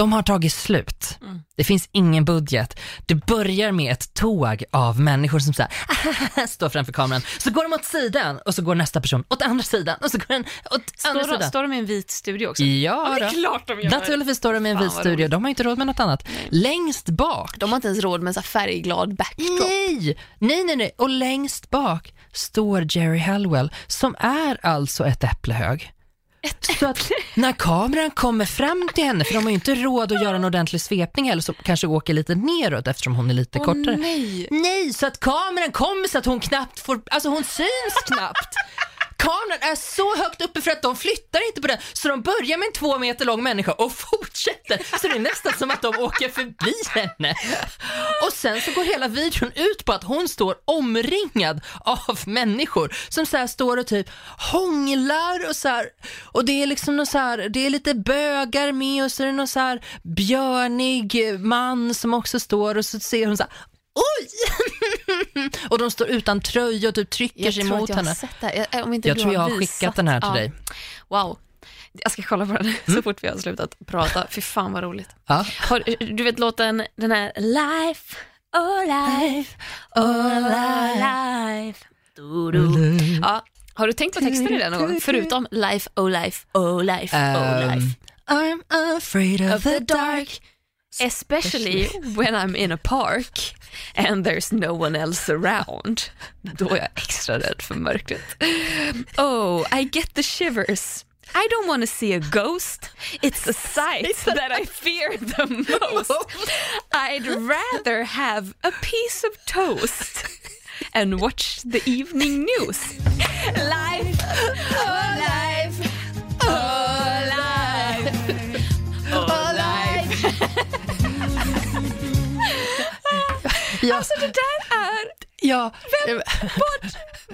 De har tagit slut. Mm. Det finns ingen budget. Det börjar med ett tåg av människor som så här, står framför kameran. Så går de åt sidan och så går nästa person åt andra sidan och så går den åt andra Står, de, sidan. står de i en vit studio också? Ja, det är klart de gör. Naturligtvis står de i en Fan, vit studio. De har inte råd med något annat. Längst bak De har inte ens råd med en så färgglad backdrop. Nej, nej, nej, nej. Och längst bak står Jerry Hallwell som är alltså ett äpplehög. Så att när kameran kommer fram till henne, för de har ju inte råd att göra en ordentlig svepning heller, så kanske åker lite neråt eftersom hon är lite Åh, kortare. nej. Nej, så att kameran kommer så att hon knappt får, alltså hon syns knappt. Kameran är så högt uppe för att de flyttar inte på den, så de börjar med en två meter lång människa och fortsätter. Så det är nästan som att de åker förbi henne. Och sen så går hela videon ut på att hon står omringad av människor som så här står och typ hånglar och så här, och det är liksom något så här, det är lite bögar med och så är det någon så här björnig man som också står och så ser hon så här Oj! och de står utan tröja och typ trycker Jag sig tror att mot jag har henne. sett det här. Jag, om inte Jag du tror jag har visat. skickat den här till Ja. dig. Wow. Jag ska kolla på den Mm. så fort vi har slutat prata. Fy fan vad roligt. Ja. Har, du vet låten, den här Life, oh life, oh life. Du, du. Ja, har du tänkt på texten i den någon gång? Förutom Life, oh life, oh life, oh Um, life. I'm afraid of, the dark. Dark. Especially when I'm in a park and there's no one else around. Då är jag extra rädd för mörkret. Oh, I get the shivers. I don't want to see a ghost. It's a sight that I fear the most. I'd rather have a piece of toast and watch the evening news. Life, oh life, oh life, oh life. Ja, Alltså det där är... ja, Vem, vad,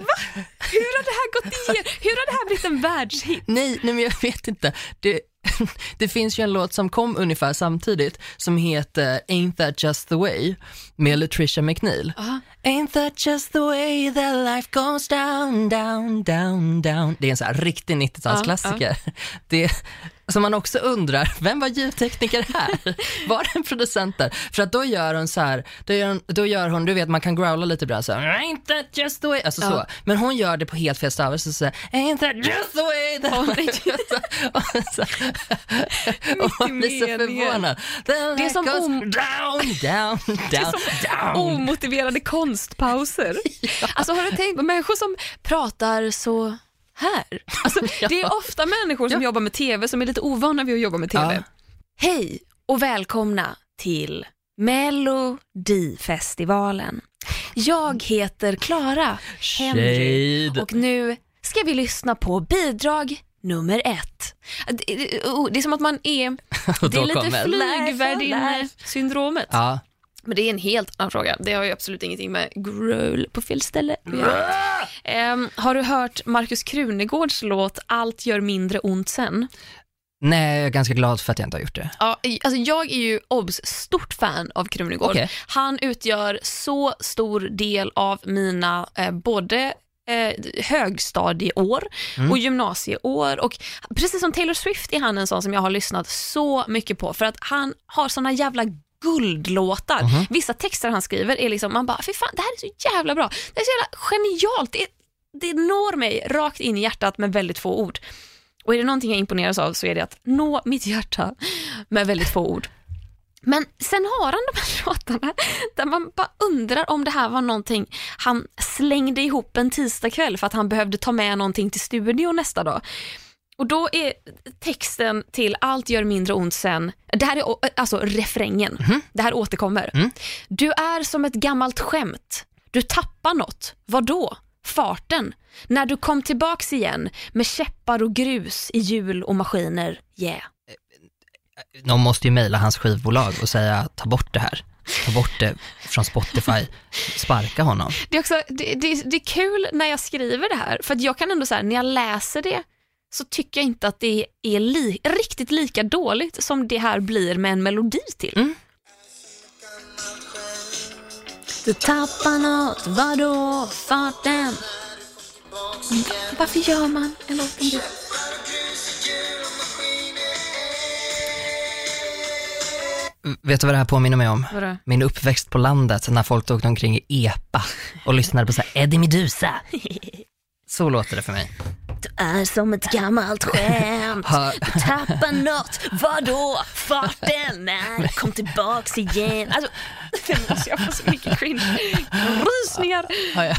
va? Hur har det här gått igenom? Hur har det här blivit en världshit? nej, nej, men jag vet inte. Det, det finns ju en låt som kom ungefär samtidigt som heter Ain't that just the way med Latricia McNeil. Aha. Ain't that just the way that life goes down, down, down, down. Det är en sån här riktig 90-talsklassiker. Det, som man också undrar, vem var ljudtekniker här? Var det en producent där? För att då gör hon så här, då gör hon, då gör hon du vet man kan growla lite ibland så här, Ain't that just the way, alltså Ja. så. Men hon gör det på helt fel stavelse, så säger Ain't that just the way that down. Och man blir så förvånad. Det är som goes om- down, down, down, down. Omotiverade konstpauser. Alltså har du tänkt på människor som pratar så här? Alltså, Det är ofta människor som jobbar med TV som är lite ovana vid att jobba med TV. Ja. Hej och välkomna till Melodifestivalen. Jag heter Klara Henry och nu ska vi lyssna på bidrag nummer ett. Det oh, är som att man är, det är lite flygvärdinne-syndromet. Ja. Men det är en helt annan fråga. Det har ju absolut ingenting med growl på fel ställe. Ehm, har du hört Markus Krunegårds låt Allt gör mindre ont sen? Nej, jag är ganska glad för att jag inte har gjort det. Ja, alltså jag är ju obs stort fan av Krunegård. Okej. Han utgör så stor del av mina eh, både eh, högstadieår Mm. och gymnasieår och precis som Taylor Swift är han en sån som jag har lyssnat så mycket på för att han har såna jävla guldlåtar. Mhm. Vissa texter han skriver är liksom, man bara, fy fan det här är så jävla bra. Det är så jävla genialt. Det, det når mig rakt in i hjärtat med väldigt få ord. Och är det någonting jag imponeras av så är det att nå mitt hjärta med väldigt få ord. Men sen har han de här låtarna där man bara undrar om det här var någonting han slängde ihop en tisdagkväll för att han behövde ta med någonting till studion nästa dag. Och då är texten till Allt gör mindre ont sen, det här är alltså refrängen, det här återkommer. Mm. Du är som ett gammalt skämt, du tappar något, vad då? Farten, när du kom tillbaks igen med käppar och grus i hjul och maskiner, yeah. De måste ju mejla hans skivbolag och säga ta bort det här. Ta bort det från Spotify. Sparka honom. Det är, också, det, det, det är kul när jag skriver det här, för att jag kan ändå säga när jag läser det så tycker jag inte att det är li, riktigt lika dåligt som det här blir med en melodi till. Mm. Du tappar något, vadå, farten? Varför gör man en låt om det? Vet du vad det här påminner mig om? Vadå? Min uppväxt på landet när folk åkte omkring i epa och lyssnade på så här Eddie Meduza. Så låter det för mig. Du är som ett gammalt skämt. Du tappar något, vadå, farten? Nej, kom tillbaks igen. Alltså, alltså, jag får så mycket cringe. Rysningar. har, jag,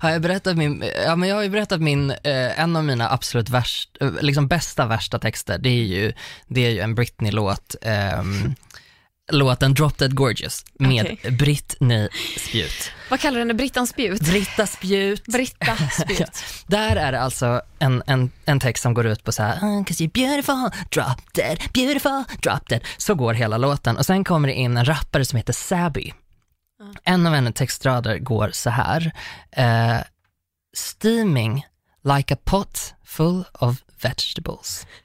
har jag berättat min, ja men jag har ju berättat min, eh, en av mina absolut värst, eh, liksom bästa värsta texter, det är ju, det är ju en Britney-låt, ehm, låten Drop Dead Gorgeous med Okej. Britney Spjut. Vad kallar du henne? Brittan Spjut? Britta Spjut. Britta Spjut. Där är det alltså en, en, en text som går ut på så här, "Ah, cause you're beautiful, drop dead, beautiful, drop dead. Så går hela låten och sen kommer det in en rappare som heter Sabby. En av hennes textrader går så här, eh, steaming like a pot full of vegetables.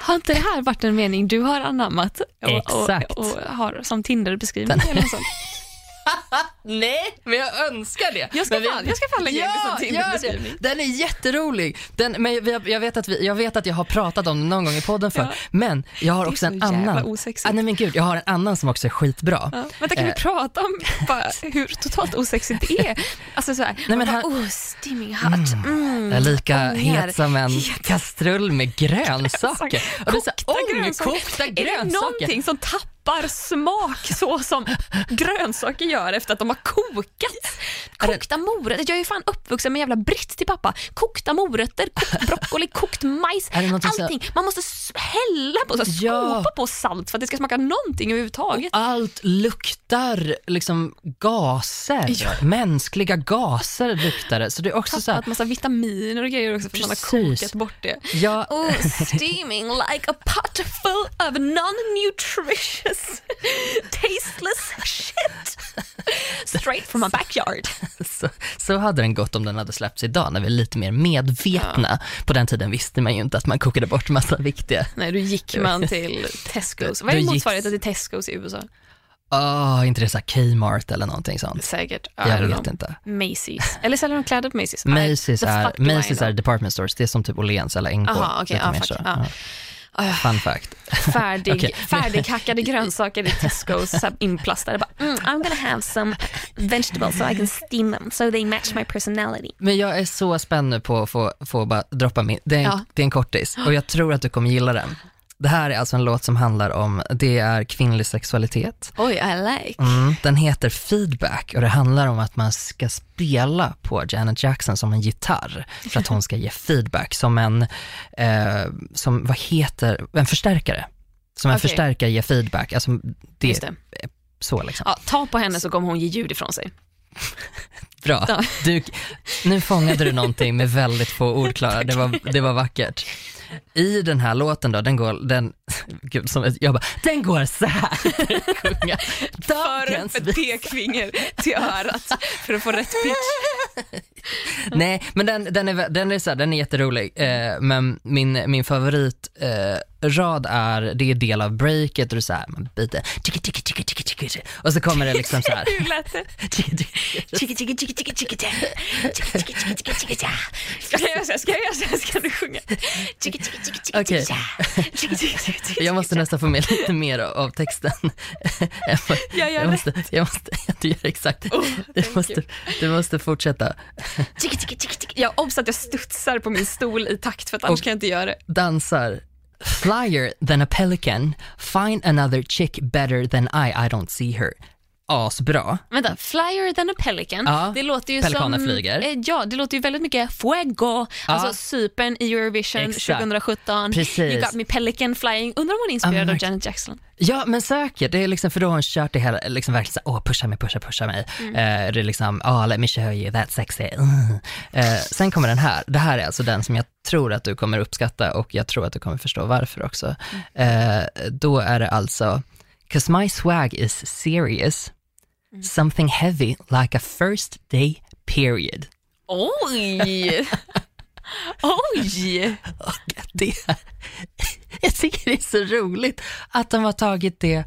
Har inte det här varit en mening du har anammat och, Exakt. och, och har som Tinder-beskrivning? eller något sånt? Nej, men jag önskar det. Jag ska Men vi- fan- jag ska fan lägga in det som ja, det. Den är jätterolig. Den, men jag, vet att vi, jag vet att jag har pratat om den någon gång i podden för Ja. men jag har också så en annan. Ah, nej men gud, jag har en annan som också är skitbra. Ja. Vänta, kan Eh. vi prata om bara hur totalt osexigt det är? Alltså så här, men man bara, här- oh, steaming hot. Mm. Jag är lika ångar. het som en kastrull med grönsaker. Och det är så, Kokta grönsaker. kokta Är det någonting som tappar smak så som grönsaker gör efter att de har kokat? Kokta morötter. Jag är ju fan uppvuxen med jävla britt till pappa. Kokta morötter, kokt broccoli, kokt majs. Allting. Man måste hälla på, så här, Ja. skopa på salt för att det ska smaka någonting överhuvudtaget. Allt luktar liksom gaser, Ja. mänskliga gaser luktar det. Så det är också så här, Tappat massa vitaminer och grejer också för att man har Precis. kokat bort det. ja, Oh, steaming like a pot full of non-nutritious, tasteless shit. Straight from my backyard. Så, så hade den gått om den hade släppts idag när vi är lite mer medvetna. På den tiden visste man ju inte att man kokade bort massa viktiga. Nej, då gick man till Tesco's. Vad är motsvarigheten till Tesco's i USA? Åh, inte det så Kmart eller någonting sånt? Säkert. I Jag vet inte. Macy's. Eller säljer de kläder på Macy's? Macy's är, Macy's är department stores, det är som typ Åhléns eller NK. Aha, ja, mer fuck, så. Ja. Fun fact. Färdig, Okej. Färdighackade grönsaker i Tesco's, här inplastade. Bara, mm, I'm gonna have some vegetables so I can steam them so they match my personality. Men jag är så spänd nu på att få, få bara droppa min, det är, en, Ja. det är en kortis och jag tror att du kommer gilla den. Det här är alltså en låt som handlar om, det är kvinnlig sexualitet. Oj, I like. Mm, den heter Feedback och det handlar om att man ska spela på Janet Jackson som en gitarr för att hon ska ge feedback som en, eh, som, vad heter, en förstärkare. Som en Okej. förstärkare ger feedback, alltså det, Just det. så liksom. Ja, ta på henne så kommer hon ge ljud ifrån sig. Bra. Du, nu fångade du någonting med väldigt få ord Klara, det var, det var vackert. I den här låten då, den går, den, gud, som, jag bara, den går så här. Sjunga. Dagens För ett pekfinger till örat för att få rätt pitch. Nej, men den, den, är, den, är så här, den är jätterolig. Eh, men min, min favorit eh, rad är, det är del av breaket och det är så här, man biter, tiki, tiki, tiki, tiki, tiki, tiki. och så kommer det liksom så här. Hur lät det? tiki, tiki. Ska jag göra så här? Ska jag göra så här? Ska du sjunga? Okej. Jag måste nästan få med lite mer av, texten. jag, gör jag måste, jag måste, du gör exakt. Oh, du, måste, du måste fortsätta Jag obs att jag studsar på min stol i takt för att annars kan jag inte göra det. dansar. Flyer than a pelican, find another chick better than I, I don't see her. Asbra. Vänta, flyer than a pelican. Ja, det låter ju pelikaner som... flyger. Eh, ja, det låter ju väldigt mycket fuego. Alltså Cypern i Eurovision Exakt. 2017. Precis. You got me pelican flying. Undrar om hon är inspirerad Ja, av Janet Jackson. Ja men säkert, det är liksom för då har hon kört det hela, liksom verkligen såhär, åh pusha mig, pusha, pusha mig. Mm. Eh, det är liksom, ah let me show you, that's sexy. Mm. Eh, sen kommer den här, det här är alltså den som jag tror att du kommer uppskatta och jag tror att du kommer förstå varför också. Mm. Eh, då är det alltså, cause my swag is serious, Mm. something heavy like a first day period. Oj! Oj! Och det jag tycker det är så roligt att de har tagit det,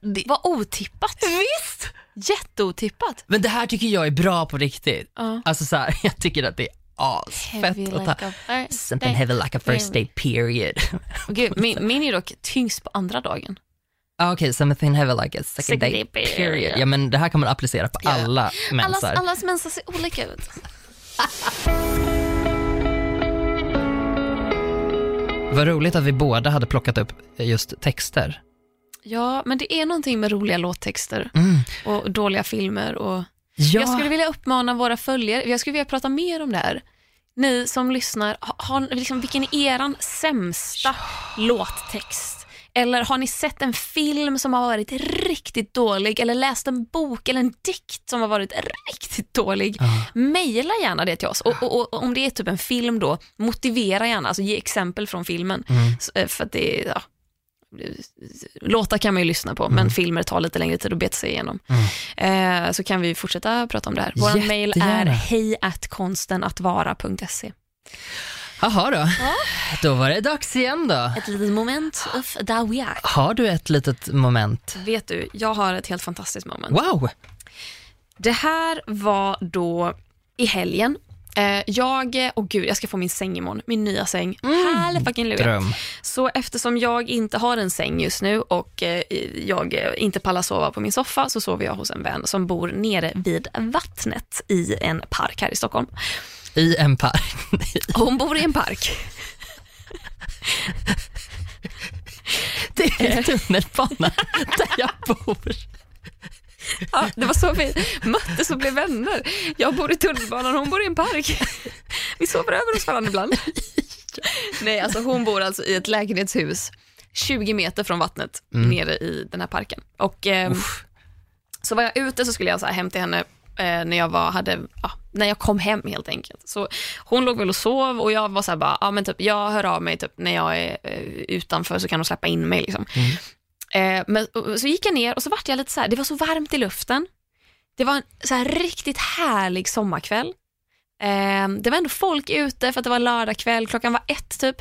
det Vad otippat. Visst! Jätteotippat. Men det här tycker jag är bra på riktigt. Ja. Alltså så här, jag tycker att det är asfett att ta like something heavy like a first day period. Gud, min, min är dock tyngst på andra dagen. Ah, Okej, something heavy like a second, Second day, day period. Ja men det här kan man applicera på Ja. alla Allas, mensar. allas mensar ser olika ut. Vad roligt att vi båda hade plockat upp just texter. Ja, men det är någonting med roliga låttexter Mm. och dåliga filmer. Och... Ja, Jag skulle vilja uppmana våra följare, jag skulle vilja prata mer om det här. Ni som lyssnar, har, liksom, vilken är eran sämsta låttext? Eller har ni sett en film som har varit riktigt dålig eller läst en bok eller en dikt som har varit riktigt dålig? Mejla gärna det till oss. Och, och, och om det är typ en film då, motivera gärna, alltså ge exempel från filmen. Så, eh, För det ja, låtar kan man ju lyssna på, men filmer tar lite längre tid att beta sig igenom. Eh, så kan vi fortsätta prata om det här. Vår mail är Jättegärna. Jaha då. Då var det dags igen då. Ett litet moment of Dawiak. Har du ett litet moment? Vet du, jag har ett helt fantastiskt moment. Wow! Det här var då i helgen. Eh, jag, och gud, jag ska få min säng imorgon, min nya säng. Halleluja. Dröm. Så eftersom jag inte har en säng just nu och eh, jag inte pallar sova på min soffa så sover jag hos en vän som bor nere vid vattnet i en park här i Stockholm. I en park. Hon bor i en park. Det är tunnelbanan där jag bor. Ja, det var så vi möttes och blev vänner. Jag bor i tunnelbanan och hon bor i en park. Vi sover över hos varandra ibland. Nej, alltså hon bor alltså i ett lägenhetshus 20 meter från vattnet nere i den här parken. Och ehm, så var jag ute så skulle jag så här hem till henne eh, när jag var, hade, ja, när jag kom hem helt enkelt. Så hon låg väl och sov och jag var så här bara, ja men typ jag hör av mig typ när jag är eh, utanför så kan de släppa in mig liksom. Eh, men så gick jag ner och så vart jag lite så här, det var så varmt i luften. Det var en så här riktigt härlig sommarkväll. Eh, det var ändå folk ute för att det var lördagkväll, klockan var ett typ.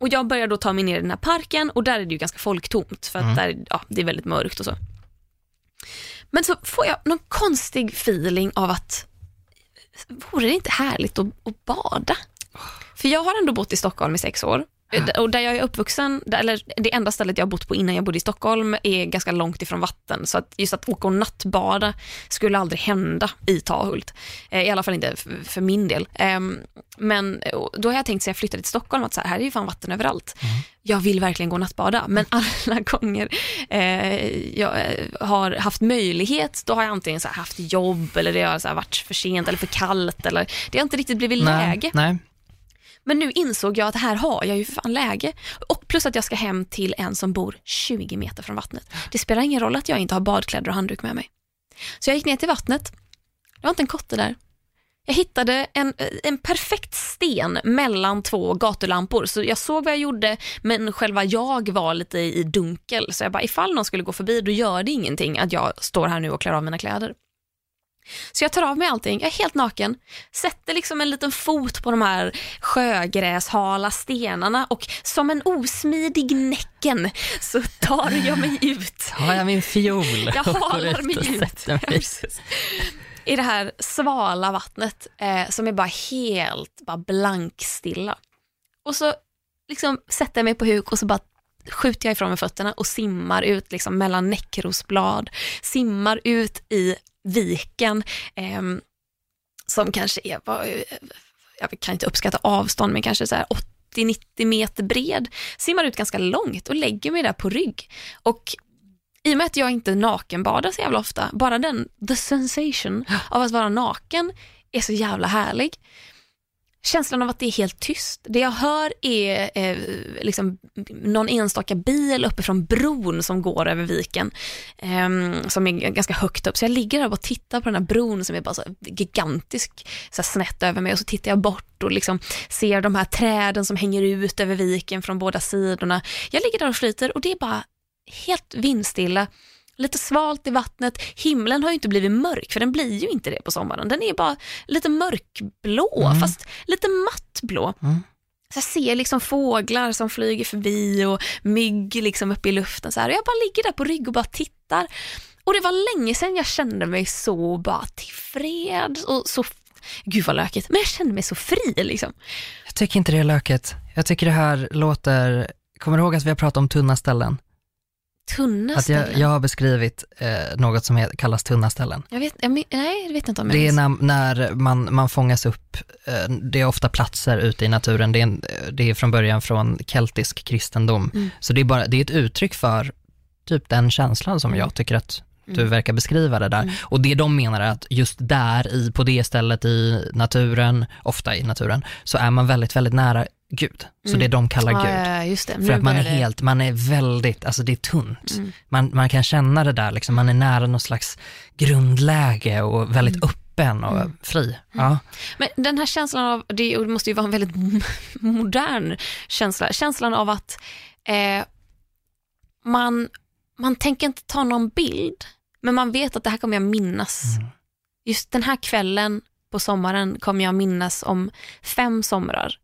Och jag började då ta mig ner i den här parken och där är det ju ganska folktomt för att Mm. där, ja, det är väldigt mörkt och så. Men så får jag någon konstig feeling av att vore det inte härligt att, att bada? För jag har ändå bott i Stockholm i sex år och där jag är uppvuxen, där- eller det enda stället jag har bott på innan jag bodde i Stockholm är ganska långt ifrån vatten. Så att just att åka och nattbada skulle aldrig hända i Tahult. Eh, I alla fall inte för min del. Ehm, Men eh, då har jag tänkt sen jag flyttade till Stockholm att så här, här är ju fan vatten överallt. Jag vill verkligen gå och nattbada, men alla gånger eh, jag eh, har haft möjlighet, då har jag antingen så haft jobb eller det har så varit för sent eller för kallt eller det har inte riktigt blivit läge. Nej. Men nu insåg jag att här har jag ju fan läge. Och plus att jag ska hem till en som bor 20 meter från vattnet. Det spelar ingen roll att jag inte har badkläder och handduk med mig. Så jag gick ner till vattnet. Det var inte en kotte där. Jag hittade en, en perfekt sten mellan två gatulampor. Så jag såg vad jag gjorde, men själva jag var lite i dunkel. Så jag bara, ifall någon skulle gå förbi, då gör det ingenting att jag står här nu och klär av mina kläder. Så jag tar av mig allting, jag är helt naken, sätter liksom en liten fot på de här sjögräshala stenarna och som en osmidig Näcken så tar jag mig ut. Har jag min fiol Jag halar mig ut. mig. I det här svala vattnet eh, som är bara helt bara blankstilla. Och så liksom sätter jag mig på huk och så bara skjuter jag ifrån mig fötterna och simmar ut liksom mellan näckrosblad, simmar ut i viken ehm, som kanske är, jag kan inte uppskatta avstånd, men kanske så här 80-90 meter bred, simmar ut ganska långt och lägger mig där på rygg. Och i och med att jag inte nakenbadar så jävla ofta, bara den, the sensation av att vara naken är så jävla härlig. Känslan av att det är helt tyst. Det jag hör är eh, liksom någon enstaka bil uppifrån bron som går över viken, eh, som är ganska högt upp. Så jag ligger där och tittar på den här bron som är bara så gigantisk, så snett över mig och så tittar jag bort och liksom ser de här träden som hänger ut över viken från båda sidorna. Jag ligger där och flyter och det är bara helt vindstilla, lite svalt i vattnet. Himlen har ju inte blivit mörk, för den blir ju inte det på sommaren. Den är bara lite mörkblå, Mm. fast lite mattblå. Mm. Så jag ser liksom fåglar som flyger förbi och mygg liksom uppe i luften. Så här. Och jag bara ligger där på rygg och bara tittar. Och det var länge sedan jag kände mig så bara tillfreds och så, gud vad lökigt, men jag kände mig så fri liksom. Jag tycker inte det är löket. Jag tycker det här låter, kommer du ihåg att vi har pratat om tunna ställen? Tunna Att jag, ställen. jag har beskrivit eh, något som he- kallas tunna ställen. Jag vet, jag, men- nej, det vet jag inte om jag Det är minns. när, när man, man fångas upp, eh, det är ofta platser ute i naturen, det är, en, det är från början från keltisk kristendom. Mm. Så det är, bara, det är ett uttryck för typ den känslan som Mm. jag tycker att du Mm. verkar beskriva det där. Mm. Och det de menar är att just där, i, på det stället i naturen, ofta i naturen, så är man väldigt, väldigt nära Gud. Så Mm. det de kallar Gud. ja, just det. För Nu att man är det- helt, man är väldigt, alltså det är tunt. Mm. Man, man kan känna det där, liksom, man är nära någon slags grundläge och väldigt Mm. öppen och Mm. fri. Ja. Men den här känslan av, det måste ju vara en väldigt modern känsla, känslan av att eh, man, man tänker inte ta någon bild, men man vet att det här kommer jag minnas. Mm. Just den här kvällen på sommaren kommer jag minnas om fem somrar.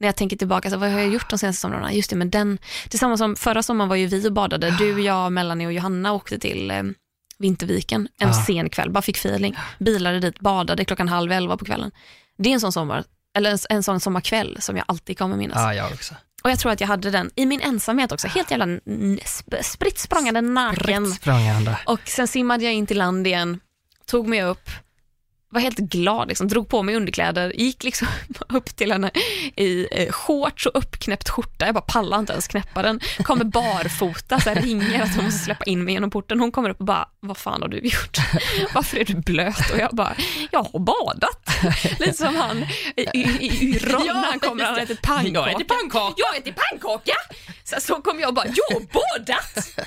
När jag tänker tillbaka, så vad har jag gjort de senaste somrarna? Just det, men den, tillsammans som förra sommaren var ju vi och badade. Du, jag, Melanie och Johanna åkte till eh, Vinterviken en Ah. sen kväll, bara fick feeling. Bilade dit, badade klockan halv elva på kvällen. Det är en sån sommar, eller en, en sån sommarkväll som jag alltid kommer minnas. ja, jag också. Och jag tror att jag hade den i min ensamhet också, helt jävla sp- spritt språngande naken. Och sen simmade jag in till land igen, tog mig upp, var helt glad, liksom, drog på mig underkläder, gick liksom upp till henne i eh, shorts och uppknäppt skjorta. Jag bara pallar inte ens knäppa den. Kommer barfota, så här, ringer att hon måste släppa in mig genom porten. Hon kommer upp och bara, vad fan har du gjort? Varför är du blöt? Och jag bara, jag har badat. Lite som han i, i, i Yron Ja, när han kommer, han äter pannkaka. Jag äter pannkaka. Jag äter pannkaka! Så, så kom jag och bara, jag har badat!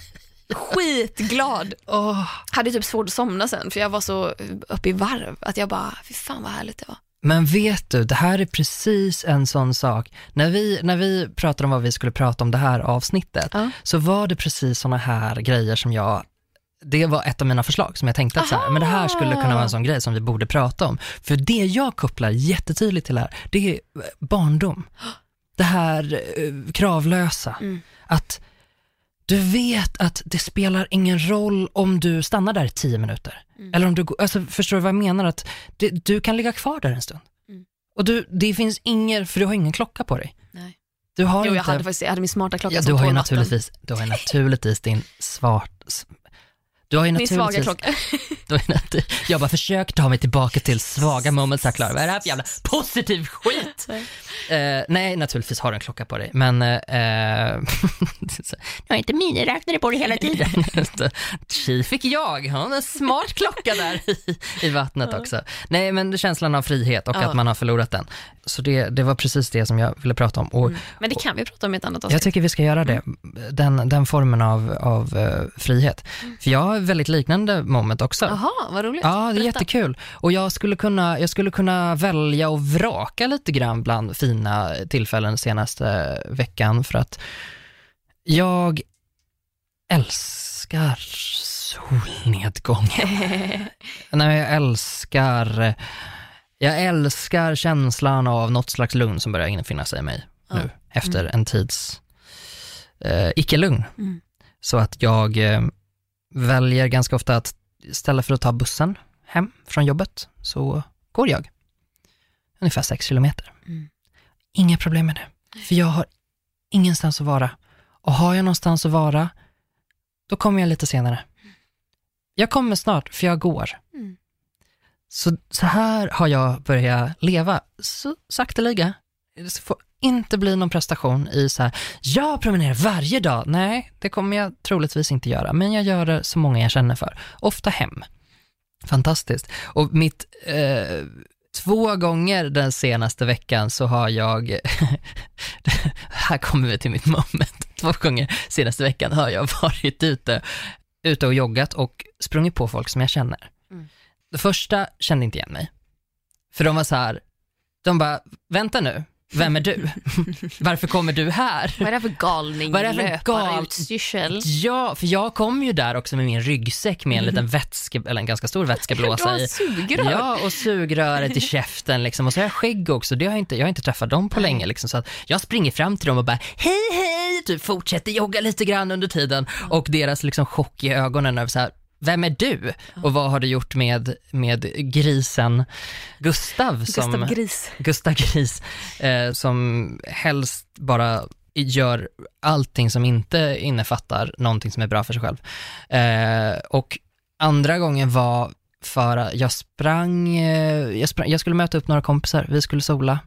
Skitglad Åh. hade typ svårt att somna sen för jag var så uppe i varv att jag bara, fy fan vad härligt det var. Men vet du, det här är precis en sån sak. När vi, när vi pratade om vad vi skulle prata om det här avsnittet, Ja. så var det precis såna här grejer som jag det var ett av mina förslag som jag tänkte att så här, men det här skulle kunna vara en sån grej som vi borde prata om. För det jag kopplar jättetydligt till här, det är barndom. Det här eh, kravlösa. Mm. Att du vet att det spelar ingen roll om du stannar där i tio minuter. Mm. Eller om du, alltså, förstår du vad jag menar? Att det, du kan ligga kvar där en stund. Mm. Och du, det finns ingen, för du har ingen klocka på dig. Nej. Du har Jo, jag inte, hade faktiskt jag hade min smarta klocka ja, som du har ju naturligtvis, du har ju naturligtvis din svart, du har ju Min svaga naturligtvis, klocka. du har ju nat- jag bara försöker ta mig tillbaka till svaga moments här Klara. Vad är det här för jävla positiv skit? Eh, nej, naturligtvis har du en klocka på dig, men eh, så- jag har inte miniräknare på dig hela tiden. Tji fick jag, ja, en smart klocka där i, i vattnet också. Nej, men känslan av frihet och Ja. att man har förlorat den. Så det, det var precis det som jag ville prata om. Och Mm. Men det kan vi prata om i ett annat jag avsnitt. tycker vi ska göra det, den, den formen av, av eh, frihet. För jag har väldigt liknande moment också. Jaha, vad roligt. Ja, det är Berätta. jättekul. Och jag skulle, kunna, jag skulle kunna välja och vraka lite grann bland fina tillfällen senaste veckan för att jag älskar solnedgången. Nej, jag älskar, jag älskar känslan av något slags lugn som börjar infinna sig i mig nu efter en tids eh, icke-lugn. Mm. Så att jag eh, väljer ganska ofta att istället för att ta bussen hem från jobbet så går jag ungefär sex kilometer. Mm. Inga problem med det, för jag har ingenstans att vara. Och har jag någonstans att vara, då kommer jag lite senare. Jag kommer snart, för jag går. Mm. Så, så här har jag börjat leva, så sakteliga. Inte bli någon prestation i så här, jag promenerar varje dag. Nej, det kommer jag troligtvis inte göra, men jag gör det så många jag känner för. Ofta hem. Fantastiskt. Och mitt, eh, två gånger den senaste veckan så har jag, här kommer vi till mitt moment, två gånger senaste veckan har jag varit ute, ute och joggat och sprungit på folk som jag känner. Mm. Det första kände inte igen mig. För de var så här, de bara, vänta nu, vem är du? Varför kommer du här? Vad är det för galning? Vad är det här för gal- Löparutstyrsel? Ja, för jag kom ju där också med min ryggsäck med en liten vätske, eller en ganska stor Du vätskeblåsa har i. sugrör. Ja, och sugröret i käften liksom. Och så har jag skägg också, det har jag inte, jag har inte träffat dem på länge liksom. Så att jag springer fram till dem och bara hej hej, typ fortsätter jogga lite grann under tiden. Och deras liksom chock i ögonen över så här, vem är du? Och vad har du gjort med, med grisen Gustav? Som, Gustav Gris. Gustav Gris, eh, som helst bara gör allting som inte innefattar någonting som är bra för sig själv. Eh, och andra gången var för att jag sprang, eh, jag sprang, jag skulle möta upp några kompisar, vi skulle sola.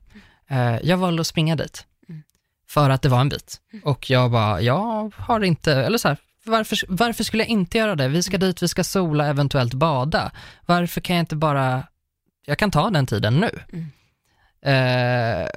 Eh, jag valde att springa dit. Mm. För att det var en bit. Och jag bara, jag har inte, eller så här, varför, varför skulle jag inte göra det? Vi ska dit, vi ska sola, eventuellt bada. Varför kan jag inte bara, jag kan ta den tiden nu. Mm. Eh,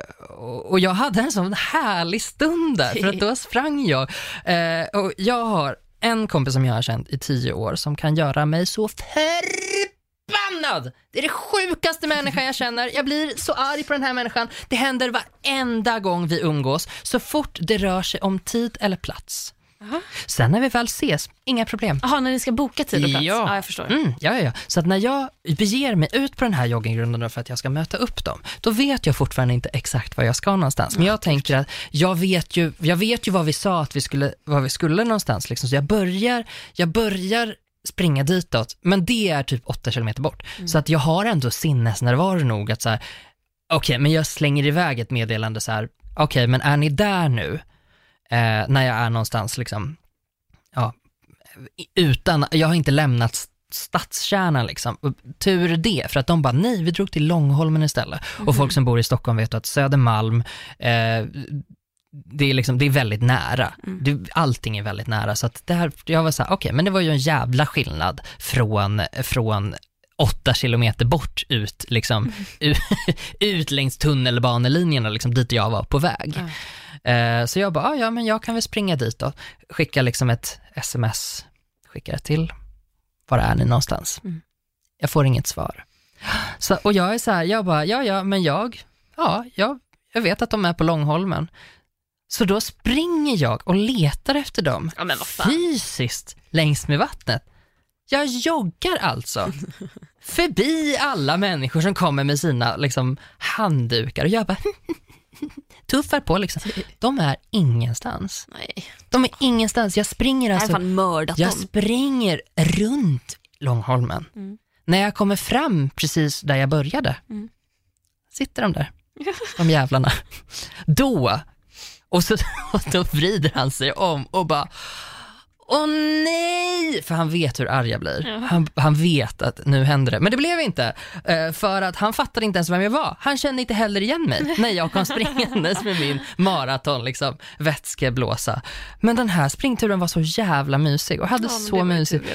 och jag hade en sån härlig stund där, för att då sprang jag. Eh, och jag har en kompis som jag har känt i tio år som kan göra mig så förbannad. Det är det sjukaste människan jag känner. Jag blir så arg på den här människan. Det händer varenda gång vi umgås, så fort det rör sig om tid eller plats. Jaha. Sen när vi väl ses, inga problem. Jaha, när ni ska boka tid och plats? Ja. ja jag förstår. Mm, ja, ja, ja. Så att när jag beger mig ut på den här joggingrundan för att jag ska möta upp dem, då vet jag fortfarande inte exakt var jag ska någonstans. Men jag tänker att jag vet ju, jag vet ju vad vi sa att vi skulle, var vi skulle någonstans. Liksom. Så jag börjar, jag börjar springa ditåt, men det är typ åtta kilometer bort. Så att jag har ändå sinnesnärvaro nog att så här, okej, men jag slänger iväg ett meddelande så här, okej, men är ni där nu? Eh, när jag är någonstans liksom, ja, utan, jag har inte lämnat stadskärnan liksom. Tur det, för att de bara nej, vi drog till Långholmen istället. Och folk som bor i Stockholm vet att Södermalm, eh, det är, liksom, det är väldigt nära. Det, allting är väldigt nära. Så att det här, jag var så här, okej, men det var ju en jävla skillnad från, från åtta kilometer bort ut, liksom, ut, ut längs tunnelbanelinjerna, liksom, dit jag var på väg. Eh, så jag bara, ah, ja men jag kan väl springa dit då. Skicka liksom ett sms, skickar det till, var är ni någonstans? Mm. Jag får inget svar. Så, och jag är så här, jag bara, ja ja, men jag, ja, jag, jag vet att de är på Långholmen. Så då springer jag och letar efter dem Ja, fysiskt längs med vattnet. Jag joggar alltså förbi alla människor som kommer med sina liksom, handdukar och jag bara tuffar på liksom. De är ingenstans. Nej. De är ingenstans. Jag springer Jag alltså, fan mördat jag dem. springer runt Långholmen. Mm. När jag kommer fram precis där jag började, Mm. sitter de där, de jävlarna. Då, och, så, och då vrider han sig om och bara Åh nej! För han vet hur arg jag blir. Ja. Han, han vet att nu händer det. Men det blev inte. eh, För att han fattade inte ens vem jag var. Han kände inte heller igen mig när jag kom springandes med min maraton, liksom, vätskeblåsa. Men den här springturen var så jävla mysig och hade Ja, så mysigt.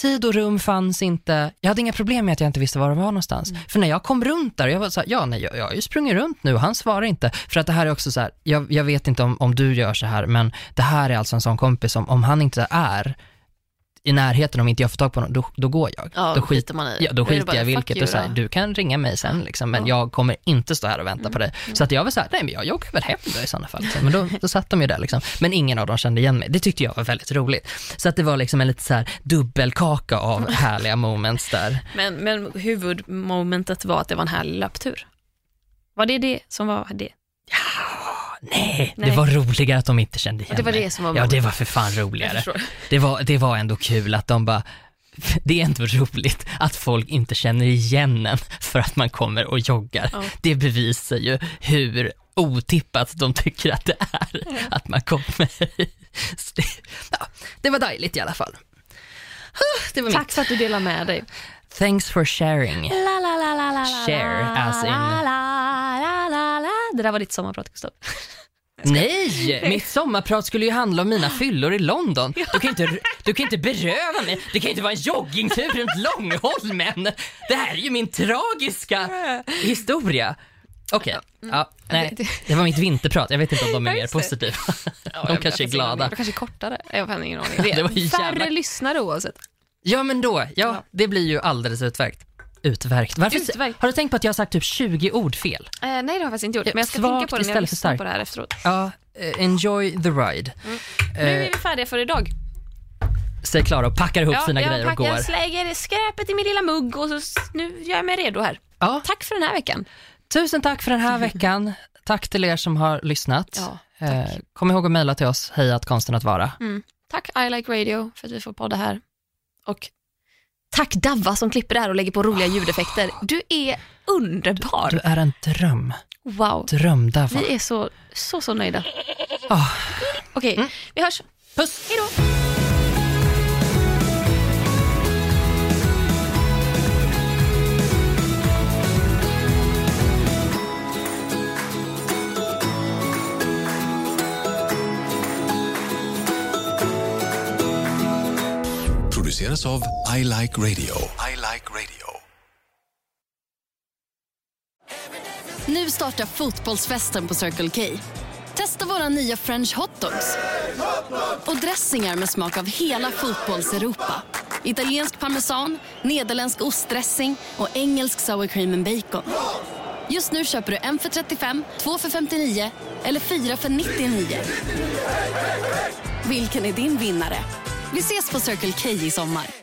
Tid och rum fanns inte. Jag hade inga problem med att jag inte visste var det var någonstans. Mm. För när jag kom runt där, jag var så här, ja nej, jag, jag har ju sprungit runt nu och han svarar inte. För att det här är också så här, jag, jag vet inte om, om du gör så här, men det här är alltså en sån kompis som, om han inte är i närheten, om inte jag får tag på honom, då, då går jag. Ja, då då skiter man i. Ja, då är skiter bara, jag vilket you och säger, du kan ringa mig sen liksom, men Ja. jag kommer inte stå här och vänta på dig. Så att jag var så här, nej men jag joggar väl hem då i sådana fall. Så, men då, då satt de ju där liksom. Men ingen av dem kände igen mig. Det tyckte jag var väldigt roligt. Så att det var liksom en lite så här dubbelkaka av härliga moments där. Men, men huvudmomentet var att det var en härlig löptur. Var det det som var det? Nej, Nej. det var roligare att de inte kände igen Det var mig. det som var Ja, det var för fan roligare. Det var, det var ändå kul att de bara, det är ändå roligt att folk inte känner igen en för att man kommer och joggar. Ja. Det bevisar ju hur otippat de tycker att det är att man kommer. Ja, det var dejligt i alla fall. Var mitt. Tack för att du delar med dig. Thanks for sharing. La, la, la, Share, as in- Det där var ditt sommarprat, Gustav. Nej, mitt sommarprat skulle ju handla om mina fyllor i London. Du kan inte, du kan inte beröva mig. Det kan inte vara en joggingtur runt Långholmen. Det här är ju min tragiska historia. Okej, ja, nej, det var mitt vinterprat. Jag vet inte om de är mer positiva. De kanske är glada. De kanske är kortare. Jag har ingen aning. Det var ju Färre lyssnare oavsett. Ja, men då, Ja. det blir ju alldeles utmärkt. Utverkt. Varför, Utmärkt. Har du tänkt på att jag har sagt typ 20 ord fel? Eh, nej, det har jag faktiskt inte gjort. Men jag ska svagt tänka på det när jag lyssnar på det här efteråt. Ja, eh, enjoy the ride. Nu är Eh, vi färdiga för idag. säger Klara och packar ihop Ja, sina grejer och går. jag slänger skräpet i min lilla mugg och så nu gör jag mig redo här. Ja, Tack för den här veckan. Tusen tack för den här veckan. Tack till er som har lyssnat. Ja, Eh, kom ihåg att mejla till oss, hejat konsten att vara. Mm. Tack I Like Radio för att vi får podda här. Och tack Davva som klipper det här och lägger på roliga ljudeffekter. Du är underbar. Du är en dröm. Wow. Drömdava. Vi är så, så, så nöjda. Ah. Okej, vi hörs. Puss! Hej då. Produceras av I Like Radio. I like radio. Nu startar fotbollsfesten på Circle K. Testa våra nya French hotdogs och dressingar med smak av hela fotbolls-Europa. Italiensk parmesan, nederländsk ostdressing och engelsk sour cream and bacon. Just nu köper du en för 35, två för 59 eller fyra för 99. Vilken är din vinnare? Vi ses på Circle K i sommar.